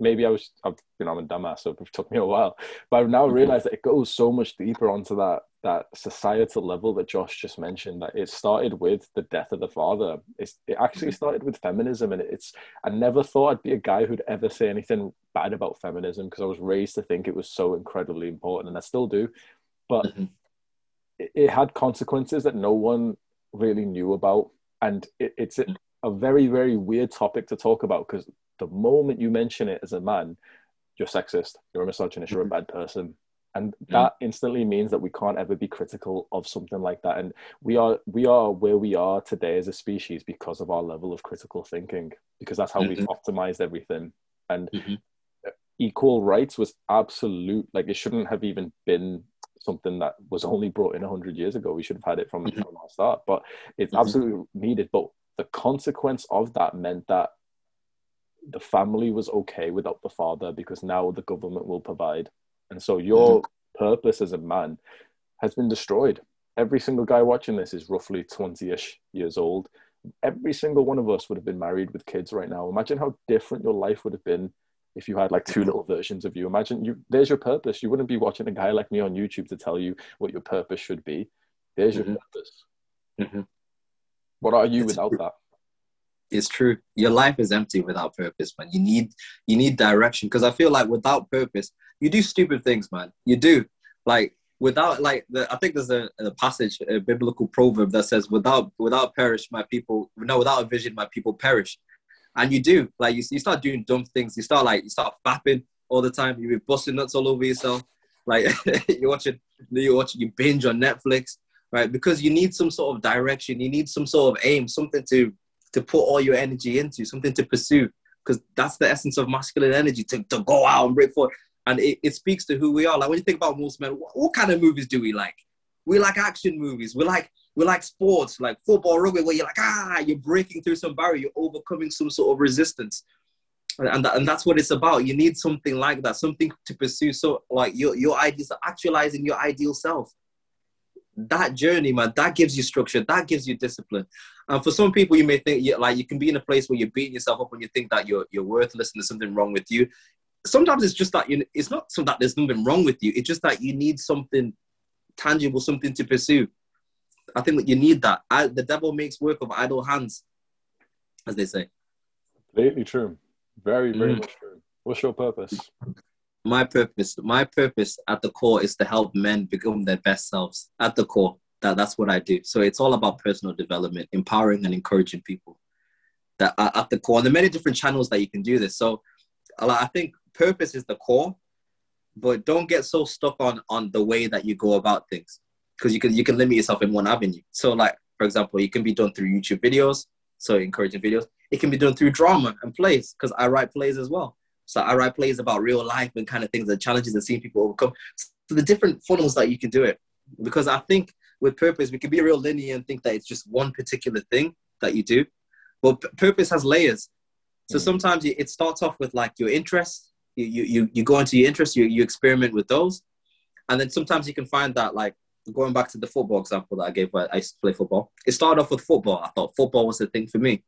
maybe I was, I've, you know, I'm a dumbass, so it took me a while. But I've now mm-hmm. realized that it goes so much deeper onto that that societal level that Josh just mentioned. That it started with the death of the father. It's, it actually mm-hmm. started with feminism, and it's. I never thought I'd be a guy who'd ever say anything bad about feminism because I was raised to think it was so incredibly important, and I still do. But mm-hmm. it, it, had consequences that no one really knew about, and it, it's. A, a very very weird topic to talk about because the moment you mention it as a man, you're sexist, you're a misogynist, you're a bad person. And mm-hmm. that instantly means that we can't ever be critical of something like that. And we are we are where we are today as a species because of our level of critical thinking, because that's how mm-hmm. we've optimized everything. And mm-hmm. equal rights was absolute like it shouldn't have even been something that was only brought in 100 years ago we should have had it from, mm-hmm. from our start but it's mm-hmm. absolutely needed but the consequence of that meant that the family was okay without the father because now the government will provide. And so your mm-hmm. purpose as a man has been destroyed. Every single guy watching this is roughly 20 ish years old. Every single one of us would have been married with kids right now. Imagine how different your life would have been if you had like two little versions of you. Imagine you there's your purpose. You wouldn't be watching a guy like me on YouTube to tell you what your purpose should be. There's your mm-hmm. purpose. Mm-hmm. What are you it's without that? It's true. Your life is empty without purpose, man. You need you need direction because I feel like without purpose, you do stupid things, man. You do like without like the, I think there's a, a, passage, a biblical proverb that says, "Without without perish, my people no, without a vision, my people perish." And you do like you, you start doing dumb things. You start like you start fapping all the time. You be busting nuts all over yourself. Like you're watching, you're watching, you binge on Netflix, right? Because you need some sort of direction. You need some sort of aim, something to to put all your energy into, something to pursue, because that's the essence of masculine energy to, to go out and break forward. And it, it speaks to who we are. Like when you think about most men, what, what kind of movies do we like? We like action movies. We like we like sports, like football, rugby, where you're like, ah, you're breaking through some barrier, you're overcoming some sort of resistance. And, that, and that's what it's about. You need something like that, something to pursue. So, like, your, your ideas are actualizing your ideal self that journey, man, that gives you structure, that gives you discipline. And for some people, you may think, yeah, like you can be in a place where you're beating yourself up and you think that you're you're worthless and there's something wrong with you. Sometimes it's just that you. It's not so that there's nothing wrong with you. It's just that you need something tangible, something to pursue. I think that you need that. I, the devil makes work of idle hands, as they say. Completely true. Very, very mm. much true. What's your purpose? my purpose, my purpose at the core is to help men become their best selves. At the core, that that's what I do. So it's all about personal development, empowering and encouraging people. That at the core, and there are many different channels that you can do this. So I think purpose is the core, but don't get so stuck on on the way that you go about things because you can you can limit yourself in one avenue. So like for example, it can be done through YouTube videos, so encouraging videos. It can be done through drama and plays because I write plays as well. So I write plays about real life and kind of things and challenges and seeing people overcome. So the different funnels that you can do it. Because I think with purpose, we can be real linear and think that it's just one particular thing that you do. But p- purpose has layers. So mm. sometimes it starts off with like your interests. You, you, you, you go into your interests, you, you experiment with those. And then sometimes you can find that like going back to the football example that I gave where I used to play football. It started off with football. I thought football was the thing for me.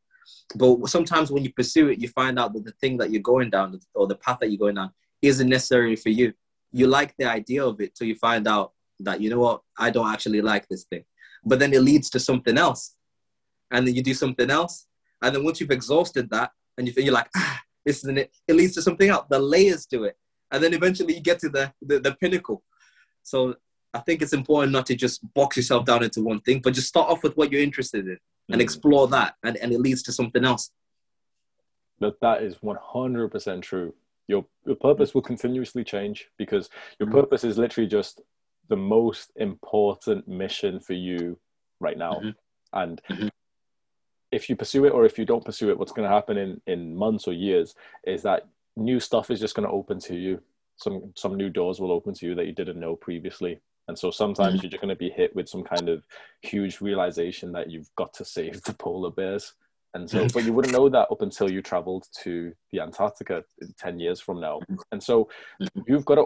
But sometimes when you pursue it, you find out that the thing that you're going down or the path that you're going down isn't necessarily for you. You like the idea of it till you find out that, you know what, I don't actually like this thing. But then it leads to something else. And then you do something else. And then once you've exhausted that and you're like, ah, this isn't it, it leads to something else, the layers to it. And then eventually you get to the, the, the pinnacle. So I think it's important not to just box yourself down into one thing, but just start off with what you're interested in and mm. explore that, and, and it leads to something else. But that is 100% true. Your, your purpose will continuously change because your mm. purpose is literally just the most important mission for you right now. Mm-hmm. And mm-hmm. if you pursue it or if you don't pursue it, what's going to happen in, in months or years is that new stuff is just going to open to you. Some some new doors will open to you that you didn't know previously. And so sometimes mm-hmm. you're just going to be hit with some kind of huge realization that you've got to save the polar bears. And so, but you wouldn't know that up until you traveled to the Antarctica 10 years from now. Mm-hmm. And so mm-hmm. you've got to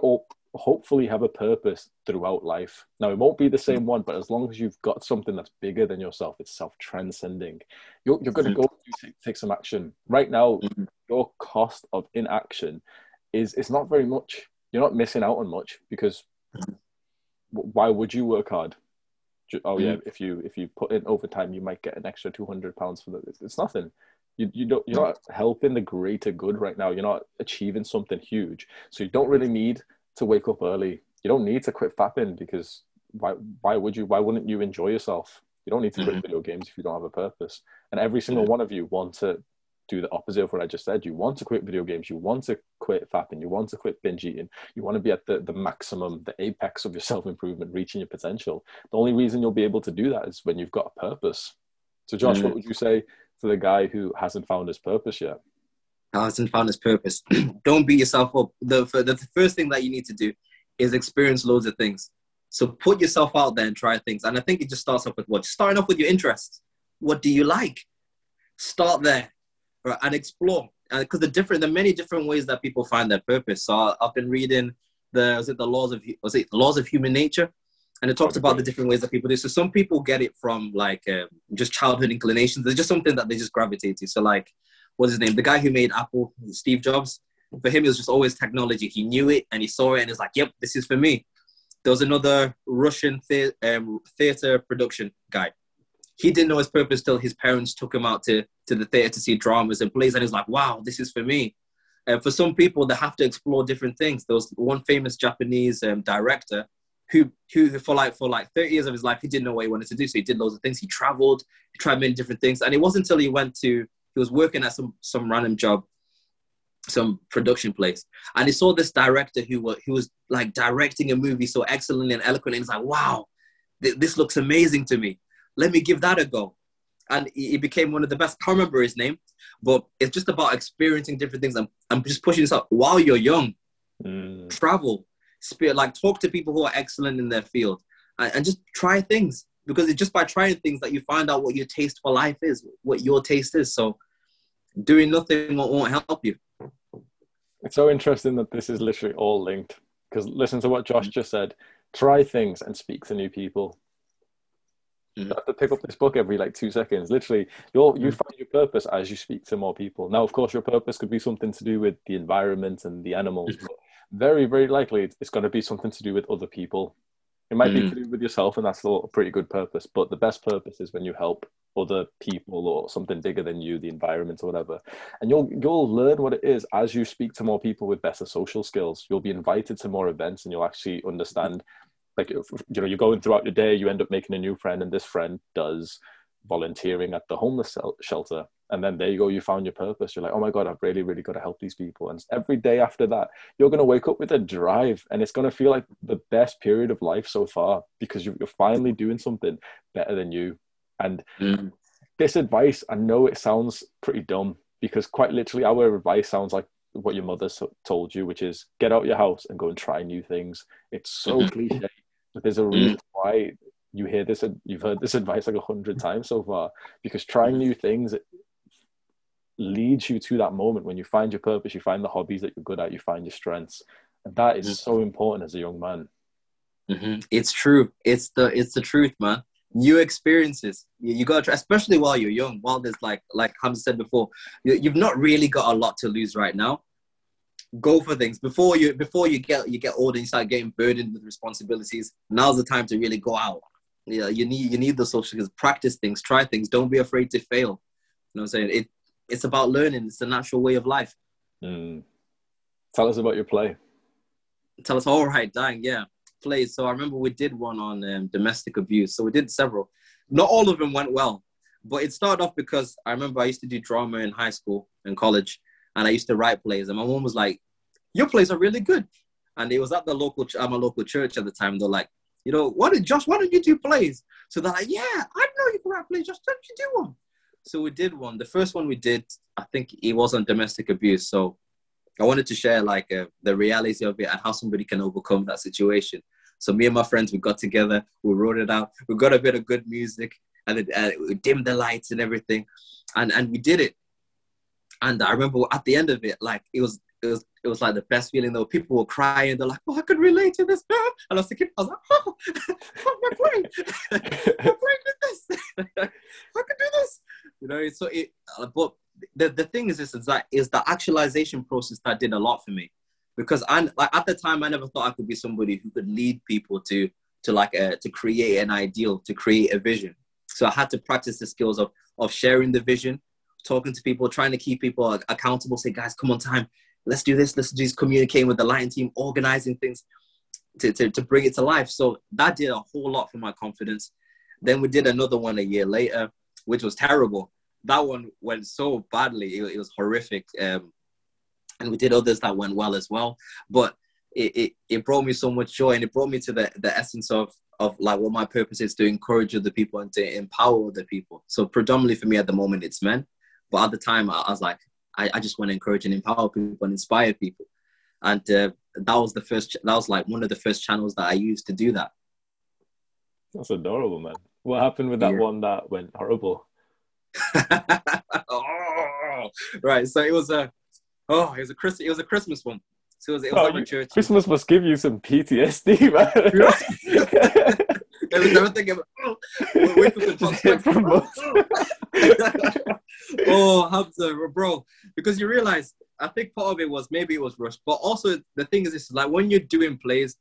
hopefully have a purpose throughout life. Now, it won't be the mm-hmm. same one, but as long as you've got something that's bigger than yourself, it's self transcending, you're, you're going to go take, take some action. Right now, your cost of inaction is it's not very much. You're not missing out on much because why would you work hard? Oh yeah, mm. if you if you put in overtime, you might get an extra two hundred pounds for that. It's nothing. You you don't you're not helping the greater good right now. You're not achieving something huge, so you don't really need to wake up early. You don't need to quit fapping because why why would you? Why wouldn't you enjoy yourself? You don't need to quit mm-hmm. video games if you don't have a purpose. And every single one of you want to do the opposite of what I just said. You want to quit video games, you want to quit fapping, you want to quit binge eating, you want to be at the, the maximum, the apex of your self improvement, reaching your potential. The only reason you'll be able to do that is when you've got a purpose. So, Josh, mm. what would you say to the guy who hasn't found his purpose yet? Hasn't found his purpose. Don't beat yourself up. The, the first thing that you need to do is experience loads of things. So put yourself out there and try things. And I think it just starts off with what? Starting off with your interests. What do you like? Start there and explore because the different there are many different ways that people find their purpose so i've been reading the was it the laws of was it laws of human nature and it talks about the different ways that people do so some people get it from like um, just childhood inclinations there's just something that they just gravitate to so like what's his name the guy who made apple steve jobs for him it was just always technology he knew it and he saw it and he's like yep this is for me there was another russian the- um, theater production guy he didn't know his purpose till his parents took him out to, to the theater to see dramas and plays. And he's like, wow, this is for me. And for some people, they have to explore different things. There was one famous Japanese um, director who, who, for like for like 30 years of his life, he didn't know what he wanted to do. So he did loads of things. He traveled, he tried many different things. And it wasn't until he went to, he was working at some, some random job, some production place. And he saw this director who, were, who was like directing a movie so excellently and eloquently. And he's like, wow, th- this looks amazing to me let me give that a go. And he became one of the best. I can't remember his name, but it's just about experiencing different things and, and just pushing this up while you're young. Mm. Travel, spirit, like talk to people who are excellent in their field and, and just try things because it's just by trying things that you find out what your taste for life is, what your taste is. So doing nothing won't, help you. It's so interesting that this is literally all linked because listen to what Josh mm. just said. Try things and speak to new people. You have to pick up this book every like two seconds. Literally, you you mm. find your purpose as you speak to more people. Now, of course, your purpose could be something to do with the environment and the animals. But very, very likely, it's going to be something to do with other people. It might be Mm. to do with yourself, and that's a pretty good purpose. But the best purpose is when you help other people or something bigger than you, the environment or whatever. And you'll you'll learn what it is as you speak to more people with better social skills. You'll be invited to more events, and you'll actually understand. Like if- you know, you're going throughout your day, you end up making a new friend, and this friend does volunteering at the homeless shelter. And then there you go, you found your purpose. You're like, oh my God, I've really, really got to help these people. And every day after that, you're going to wake up with a drive and it's going to feel like the best period of life so far because you- you're finally doing something better than you. And Mm. this advice, I know it sounds pretty dumb because quite literally, our advice sounds like what your mother told you, which is get out your house and go and try new things. It's so Mhm. cliche, but there's a reason why you hear this. You've heard this advice like a hundred times so far because trying new things leads you to that moment when you find your purpose, you find the hobbies that you're good at, you find your strengths, and that is Mhm. so important as a young man. Mhm. It's true. It's the it's the truth, man. New experiences. You, you gotta try, especially while you're young. While there's like like Hamza said before, you, you've not really got a lot to lose right now. Go for things before you before you get you get older and you start getting burdened with responsibilities. Now's the time to really go out. Yeah, you need you need the social skills. Practice things, try things. Don't be afraid to fail. You know what I'm saying? It it's about learning. It's the natural way of life. Mm. Tell us about your play. tell us, all right, dang, yeah, plays. So I remember we did one on um, domestic abuse. So we did several. Not all of them went well, but it started off because I remember I used to do drama in high school and college, and I used to write plays. And my mom was like, "Your plays are really good." And it was at the local, ch- at my local church at the time. They're like, you know, why did Josh? Why don't you do plays? So they're like, yeah, I know you can write plays. Just don't you do one? So we did one. The first one we did, I think it was on domestic abuse. So I wanted to share like uh, the reality of it and how somebody can overcome that situation. So me and my friends, we got together, we wrote it out, we got a bit of good music, and it, uh, we dimmed the lights and everything, and and we did it. And I remember at the end of it, like it was it was it was like the best feeling. Though people were crying, they're like, "Oh, I could relate to this," and I was thinking, I was like, "Oh, my brain, my brain did this. I could do this." You know, so it. uh, But the the thing is, this is that is the actualization process that did a lot for me, because I like at the time I never thought I could be somebody who could lead people to to like uh, to create an ideal, to create a vision. So I had to practice the skills of of sharing the vision, talking to people, trying to keep people accountable. Say, guys, come on time, let's do this. Let's do this. Communicating with the lion team, organizing things to, to, to bring it to life. So that did a whole lot for my confidence. Then we did another one a year later, which was terrible. That one went so badly; it, it was horrific. Um, and we did others that went well as well. But it, it, it brought me so much joy and it brought me to the, the essence of, of like what my purpose is to encourage other people and to empower other people. So predominantly for me at the moment, it's men. But at the time, I, I was like, I, I just want to encourage and empower people and inspire people. And uh, that was the first, that was like one of the first channels that I used to do that. That's adorable, man. What happened with that Yeah. one that went horrible? oh, right. So it was a, oh, it was a Christmas, it was a Christmas one. So it was, it was Oh, at my you- church. Christmas must give you some PTSD, man. Every time I think of, oh, wait for the Just hit from both. oh, Hamza, bro, because you realize, I think part of it was maybe it was rushed, but also the thing is, this like when you're doing plays,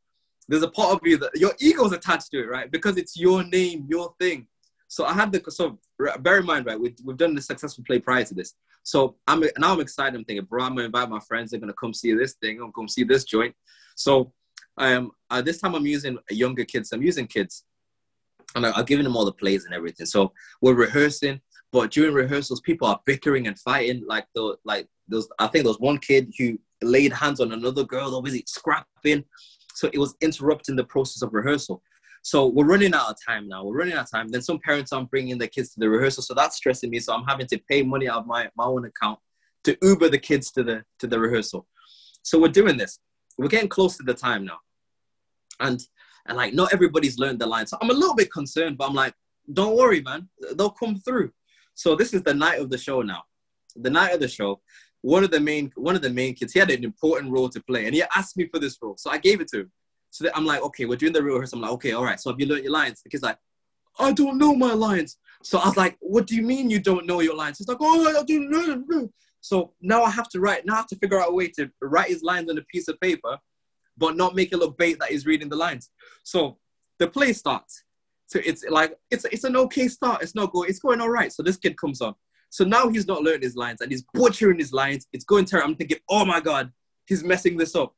there's a part of you that your ego's attached to it, right? Because it's your name, your thing. So I had the so bear in mind, right? We, we've done the successful play prior to this. So I'm now I'm excited. I'm thinking, bro, I'm gonna invite my friends. They're gonna come see this thing. I'm gonna come see this joint. So um, uh, this time I'm using younger kids. I'm using kids, and I, I'm giving them all the plays and everything. So we're rehearsing, but during rehearsals, people are bickering and fighting. Like the like those, I think there was one kid who laid hands on another girl. Busy scrapping, so it was interrupting the process of rehearsal. So we're running out of time now. We're running out of time. Then some parents aren't bringing their kids to the rehearsal, so that's stressing me. So I'm having to pay money out of my, my own account to Uber the kids to the to the rehearsal. So we're doing this. We're getting close to the time now, and and like not everybody's learned the line. So I'm a little bit concerned, but I'm like, don't worry, man. They'll come through. So this is the night of the show now. The night of the show. One of the main one of the main kids, he had an important role to play, and he asked me for this role, so I gave it to him. So that I'm like, okay, we're doing the rehearsal. I'm like, okay, all right. So have you learned your lines? The kid's like, I don't know my lines. So I was like, what do you mean you don't know your lines? He's like, oh, I don't know. So now I have to write, now I have to figure out a way to write his lines on a piece of paper, but not make it look bait that he's reading the lines. So the play starts. So it's like it's it's an okay start. It's not good It's going all right. So this kid comes on. So now he's not learning his lines and he's butchering his lines. It's going terrible. I'm thinking, oh my god, he's messing this up.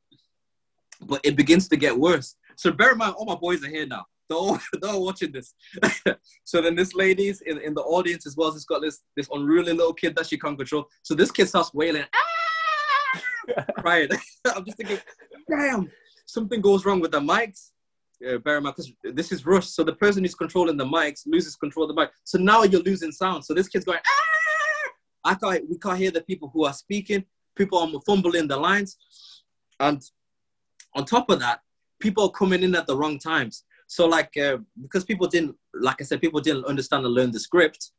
But it begins to get worse. So bear in mind, all my boys are here now. They're all, they're all watching this. so then this lady's in, in the audience as well. She's got this this unruly little kid that she can't control. So this kid starts wailing, ah! crying. I'm just thinking, damn, something goes wrong with the mics uh, in because this is rush. So the person who's controlling the mics loses control of the mic. So now you're losing sound. So this kid's going, ah! I can't, we can't hear the people who are speaking. People are fumbling the lines. And on top of that, people are coming in at the wrong times. So like, uh, because people didn't, like I said, people didn't understand and learn the script.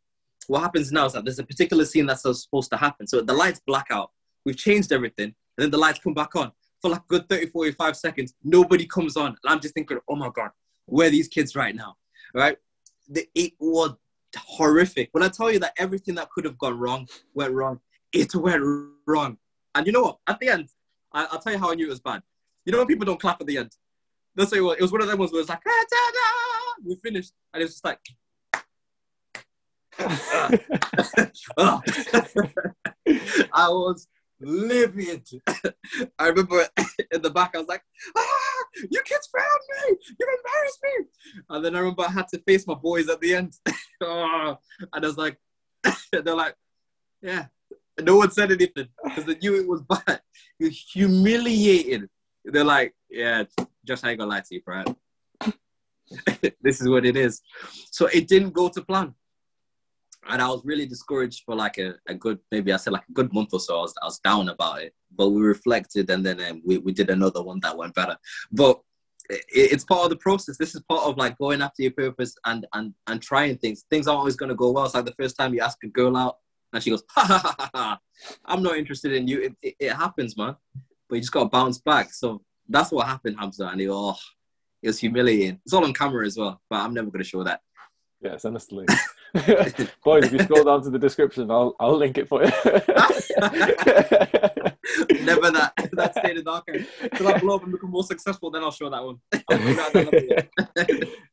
What happens now is that there's a particular scene that's supposed to happen. So the lights black out. We've changed everything. And then the lights come back on for like a good 30, 45 seconds. Nobody comes on. And I'm just thinking, oh my God, where are these kids right now? Right? The, it was horrific. When I tell you that everything that could have gone wrong went wrong, it went wrong. And you know what? At the end, I, will tell you how I knew it was bad. You know when people don't clap at the end? That's say what? it was one of them ones where it's like, ah, we finished. And it was just like, I was livid. I remember in the back, I was like, ah, you kids found me. You embarrassed me. And then I remember I had to face my boys at the end. oh, and I was like, they're like, yeah. No one said anything because they knew it was bad. You're humiliated. They're like, yeah, just ain't gonna lie to you, Brad. this is what it is. So it didn't go to plan and I was really discouraged for like a, a good maybe I said like a good month or so. I was, I was down about it, but we reflected and then um, we, we did another one that went better. But it, it's part of the process. This is part of like going after your purpose and and and trying things. Things aren't always gonna go well. It's like the first time you ask a girl out and she goes, ha ha ha ha. I'm not interested in you. It, it, it, happens, man. But you just gotta bounce back. So that's what happened, Hamza. And he, oh, it was humiliating. It's all on camera as well, but I'm never gonna show that. Yeah, send us the link. Boys, if you scroll down to the description, I'll I'll link it for you. Never that That's in the archive. Till I blow up and become more successful, then I'll show that one.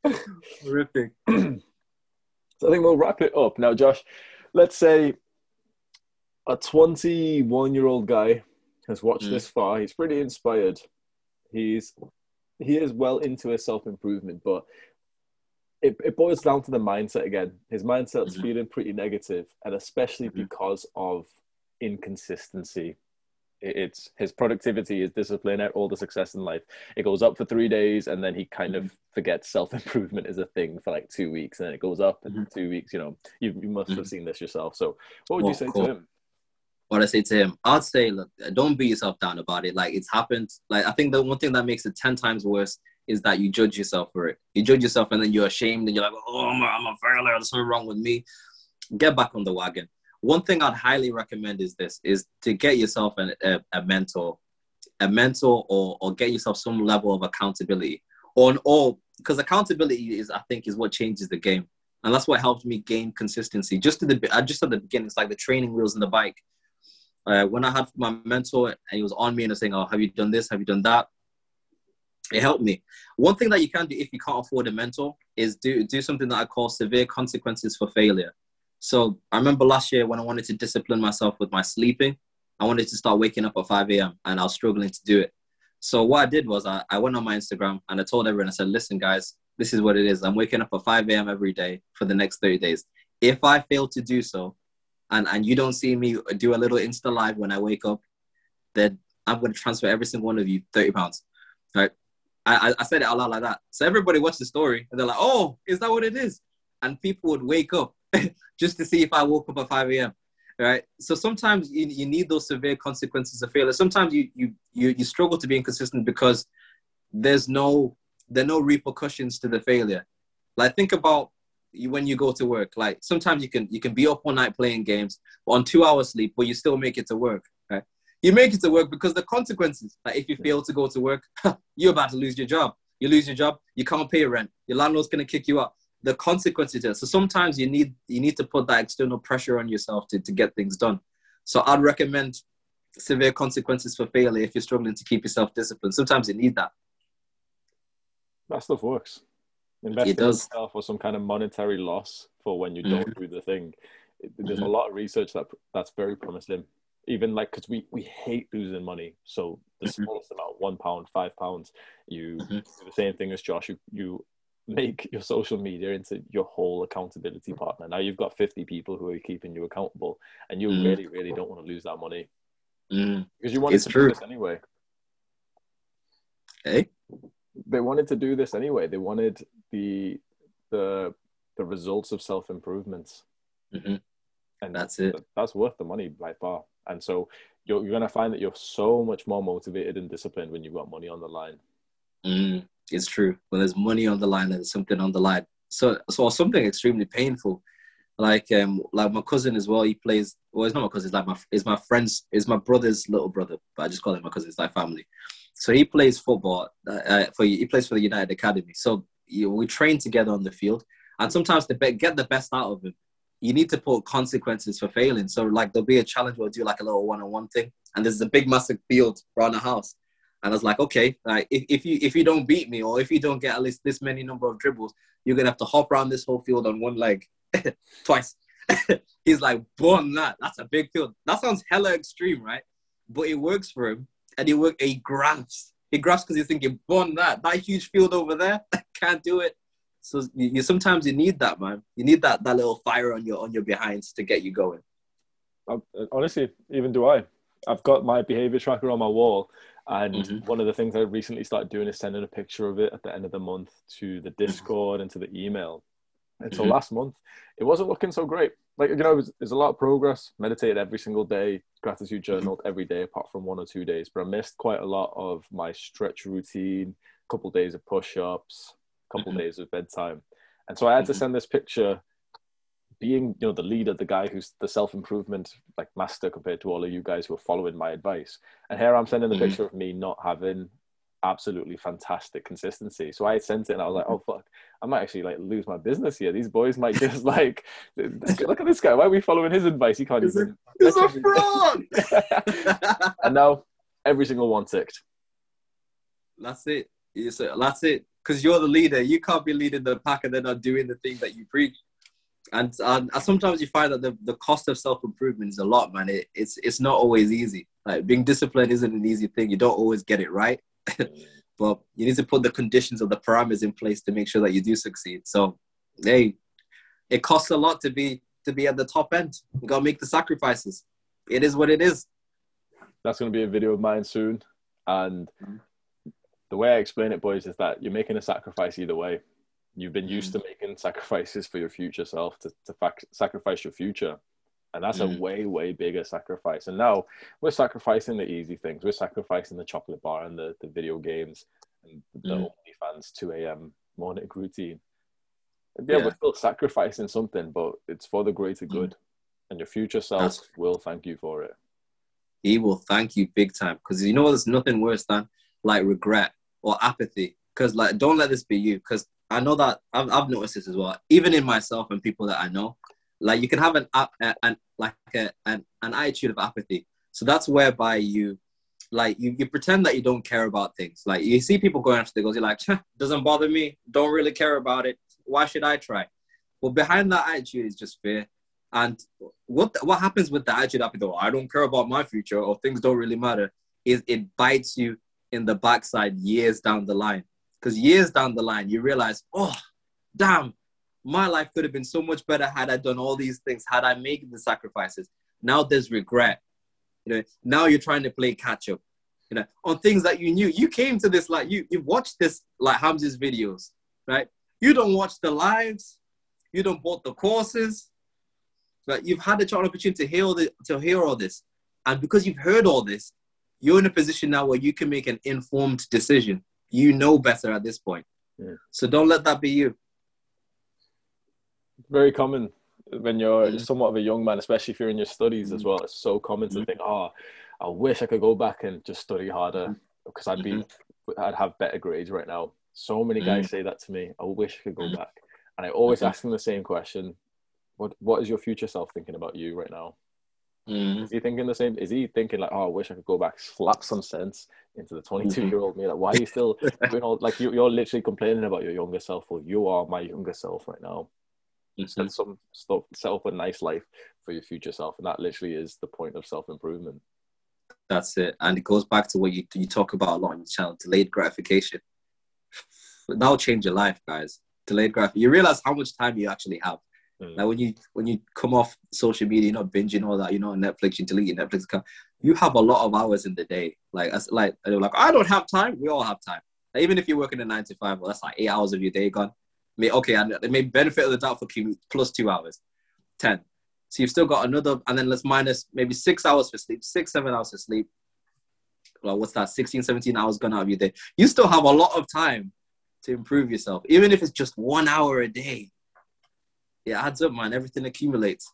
Horrific. so I think we'll wrap it up now, Josh. Let's say a 21 year old guy has watched mm. this far. He's pretty inspired. He's he is well into his self improvement, but it, it boils down to the mindset again. His mindset's mm-hmm. feeling pretty negative, and especially mm-hmm. because of inconsistency. It, it's his productivity, his discipline, all the success in life. It goes up for three days, and then he kind mm-hmm. of forgets self improvement is a thing for like two weeks, and then it goes up in mm-hmm. two weeks. You know, you, you must have mm-hmm. seen this yourself. So, what would you say cool. to him? What I say to him, I'd say, look, don't beat yourself down about it. Like it's happened. Like I think the one thing that makes it ten times worse is that you judge yourself for it. You judge yourself and then you're ashamed and you're like, oh, I'm a, I'm a failure. There's something wrong with me. Get back on the wagon. One thing I'd highly recommend is this: is to get yourself an, a, a mentor, a mentor, or or get yourself some level of accountability. On all, because accountability is, I think, is what changes the game, and that's what helped me gain consistency. Just at the uh, just at the beginning, it's like the training wheels in the bike. Uh, when I had my mentor and he was on me and was saying, "Oh, have you done this? Have you done that?" It helped me. One thing that you can do if you can't afford a mentor is do do something that I call severe consequences for failure. So I remember last year when I wanted to discipline myself with my sleeping, I wanted to start waking up at 5 a.m. and I was struggling to do it. So what I did was I, I went on my Instagram and I told everyone, I said, listen, guys, this is what it is. I'm waking up at 5 a.m. every day for the next 30 days. If I fail to do so, and, and you don't see me do a little Insta live when I wake up, then I'm going to transfer every single one of you 30 pounds. Right? I, I said it out loud like that. So everybody watched the story and they're like, oh, is that what it is? And people would wake up just to see if I woke up at 5 a.m. Right. So sometimes you, you need those severe consequences of failure. Sometimes you, you you you struggle to be inconsistent because there's no there are no repercussions to the failure. Like think about when you go to work. Like sometimes you can you can be up all night playing games on two hours sleep, but you still make it to work. You make it to work because the consequences. Like if you fail to go to work, you're about to lose your job. You lose your job, you can't pay your rent. Your landlord's gonna kick you out. The consequences. So sometimes you need you need to put that external pressure on yourself to, to get things done. So I'd recommend severe consequences for failure if you're struggling to keep yourself disciplined. Sometimes you need that. That stuff works. Invest It in does. yourself for some kind of monetary loss for when you don't do the thing. There's a Mhm. lot of research that that's very promising. Even like because we we hate losing money, so the Mhm. smallest amount, one pound, five pounds, you Mhm. do the same thing as Josh. You you make your social media into your whole accountability partner. Now you've got 50 people who are keeping you accountable, and you Mm. really really don't want to lose that money Mm. because you wanted It's to true. do this anyway. Hey, they wanted to do this anyway. They wanted the the the results of self improvements, Mhm. and that's it. that's worth the money by far. And so you're you're gonna find that you're so much more motivated and disciplined when you've got money on the line. Mm, it's true. When there's money on the line and something on the line. So, so something extremely painful. Like, um, like my cousin as well. He plays. Well, it's not my cousin. It's like my, it's my friend's. It's my brother's little brother. But I just call him my cousin. It's like family. So he plays football. Uh, uh, for he plays for the United Academy. So we train together on the field. And sometimes to be, get the best out of him, you need to put consequences for failing. So like there'll be a challenge we'll do like a little one-on-one thing, and there's a big massive field around the house. And I was like, okay, like if, if you if you don't beat me or if you don't get at least this many number of dribbles, you're gonna have to hop around this whole field on one leg twice. He's like, bun that. That's a big field. That sounds hella extreme, right? But it works for him, and he work. He grabs. He grabs because he's thinking, bun that. That huge field over there, can't do it. So you, you sometimes you need that, man. You need that that little fire on your on your behinds to get you going. I, honestly, even do I. I've got my behavior tracker on my wall, and Mhm. one of the things I recently started doing is sending a picture of it at the end of the month to the Discord and to the email. And so Mhm. last month, it wasn't looking so great. Like you know, it was, there's a lot of progress. Meditated every single day, gratitude journaled every day, apart from one or two days. But I missed quite a lot of my stretch routine, a couple days of push-ups, couple days of bedtime, and so I had to Mhm. send this picture being you know the leader the guy who's the self-improvement like master compared to all of you guys who are following my advice and here i'm sending the Mhm. picture of me not having absolutely fantastic consistency so i sent it and i was like oh fuck i might actually like lose my business here these boys might just like look at this guy why are we following his advice he can't Is even He's a fraud. and now every single one ticked That's it. You say, that's it. Because you're the leader. You can't be leading the pack and then not doing the thing that you preach. And, and sometimes you find that the, the cost of self improvement is a lot, man. It, it's it's not always easy. Like being disciplined isn't an easy thing. You don't always get it right, but you need to put the conditions or the parameters in place to make sure that you do succeed. So, hey, it costs a lot to be to be at the top end. You gotta make the sacrifices. It is what it is. that's going to be a video of mine soon and Mhm. The way i explain it boys is that you're making a sacrifice either way you've been used Mm. to making sacrifices for your future self to, to fac- sacrifice your future and that's Mm. a way way bigger sacrifice and now we're sacrificing the easy things we're sacrificing the chocolate bar and the, the video games and the Mm. onlyfans 2 a.m morning routine And yeah, Yeah. we're still sacrificing something but it's for the greater Mm. good and your future self That's- will thank you for it he will thank you big time because you know there's nothing worse than like regret or apathy. Because like don't let this be you. Because i know that I've, I've noticed this as well even in myself and people that i know. Like you can have an ap- a- an like a, an, an attitude of apathy. So that's whereby you like you, you pretend that you don't care about things. Like you see people going after the goals you're like doesn't bother me. Don't really care about it. Why should i try? Well behind that attitude is just fear. And what what happens with the attitude up though I don't care about my future or things don't really matter is it bites you in the backside years down the line. Because years down the line you realize oh damn my life could have been so much better had I done all these things had I made the sacrifices. Now there's regret. You know now you're trying to play catch up you know on things that you knew. You came to this like you you watched this like Hamza's videos right? You don't watch the lives. You don't bought the courses. But you've had the chance opportunity to hear all the, to hear all this, and because you've heard all this, you're in a position now where you can make an informed decision. You know better at this point, Yeah. so don't let that be you. very common when you're Mhm. somewhat of a young man, especially if you're in your studies as Mhm. well. It's so common to Mhm. think, oh, I wish I could go back and just study harder because I'd be, I'd have better grades right now. So many guys say that to me. I wish I could go back, and I always Mhm. ask them the same question: What What is your future self thinking about you right now? Mm. Is he thinking the same? Is he thinking like, oh, I wish I could go back, slap some sense into the 22 year old me? Like, why are you still doing all like you, you're literally complaining about your younger self, or you are my younger self right now. Mhm. Set some stuff, set up a nice life for your future self, and that literally is the point of self improvement. That's it. And it goes back to what you you talk about a lot on your channel, delayed gratification. That'll change your life, guys. Delayed gratification. You realize how much time you actually have. Mm. When you when you come off social media, you're not binging all that, you know, Netflix, you delete your Netflix account. You have a lot of hours in the day. Like as like they're like, I don't have time. We all have time. Like, even if you're working a nine to five, well, that's like eight hours of your day gone. May okay, and it may benefit of the doubt for commute plus two hours, ten. So you've still got another, and then let's minus maybe six hours for sleep, six seven hours for sleep. Well, what's that? 16, 17 hours gone out of your day. You still have a lot of time to improve yourself, even if it's just one hour a day. It adds up, man. Everything accumulates.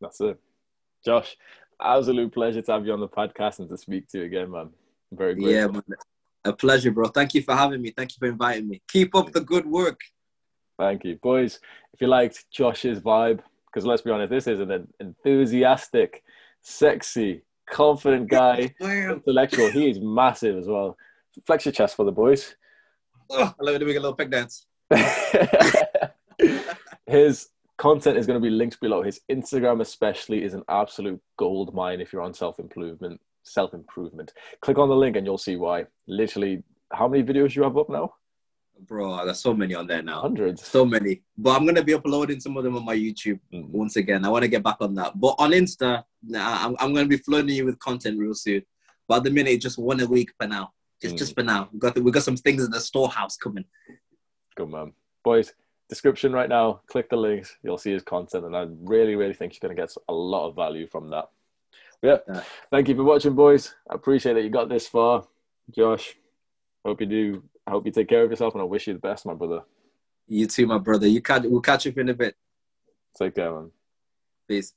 That's it. Josh, absolute pleasure to have you on the podcast and to speak to you again, man. I'm very grateful. Yeah, man. A pleasure, bro. Thank you for having me. Thank you for inviting me. Keep up the good work. Thank you. Boys, if you liked Josh's vibe, because let's be honest, this is an enthusiastic, sexy, confident guy, intellectual. He is massive as well. Flex your chest for the boys. Oh, I love it. Doing a little pec dance. His content is going to be linked below. His Instagram, especially, is an absolute gold mine if you're on self improvement. Self improvement. Click on the link and you'll see why. Literally, how many videos you have up now? Bro, there's so many on there now. Hundreds. So many. But I'm gonna be uploading some of them on my YouTube Mm. once again. I want to get back on that. But on Insta, nah, I'm, I'm gonna be flooding you with content real soon. But at the minute, just one a week for now. Just Mm. just for now. We got the, we got some things in the storehouse coming. Good man. Boys, description right now. Click the links. You'll see his content, and I really, really think you're going to get a lot of value from that. Yeah. Yeah. Thank you for watching, boys. I appreciate that you got this far. Josh, hope you do. I hope you take care of yourself, and I wish you the best, my brother. You too, my brother. You catch we'll catch up in a bit. Take care, man. Peace.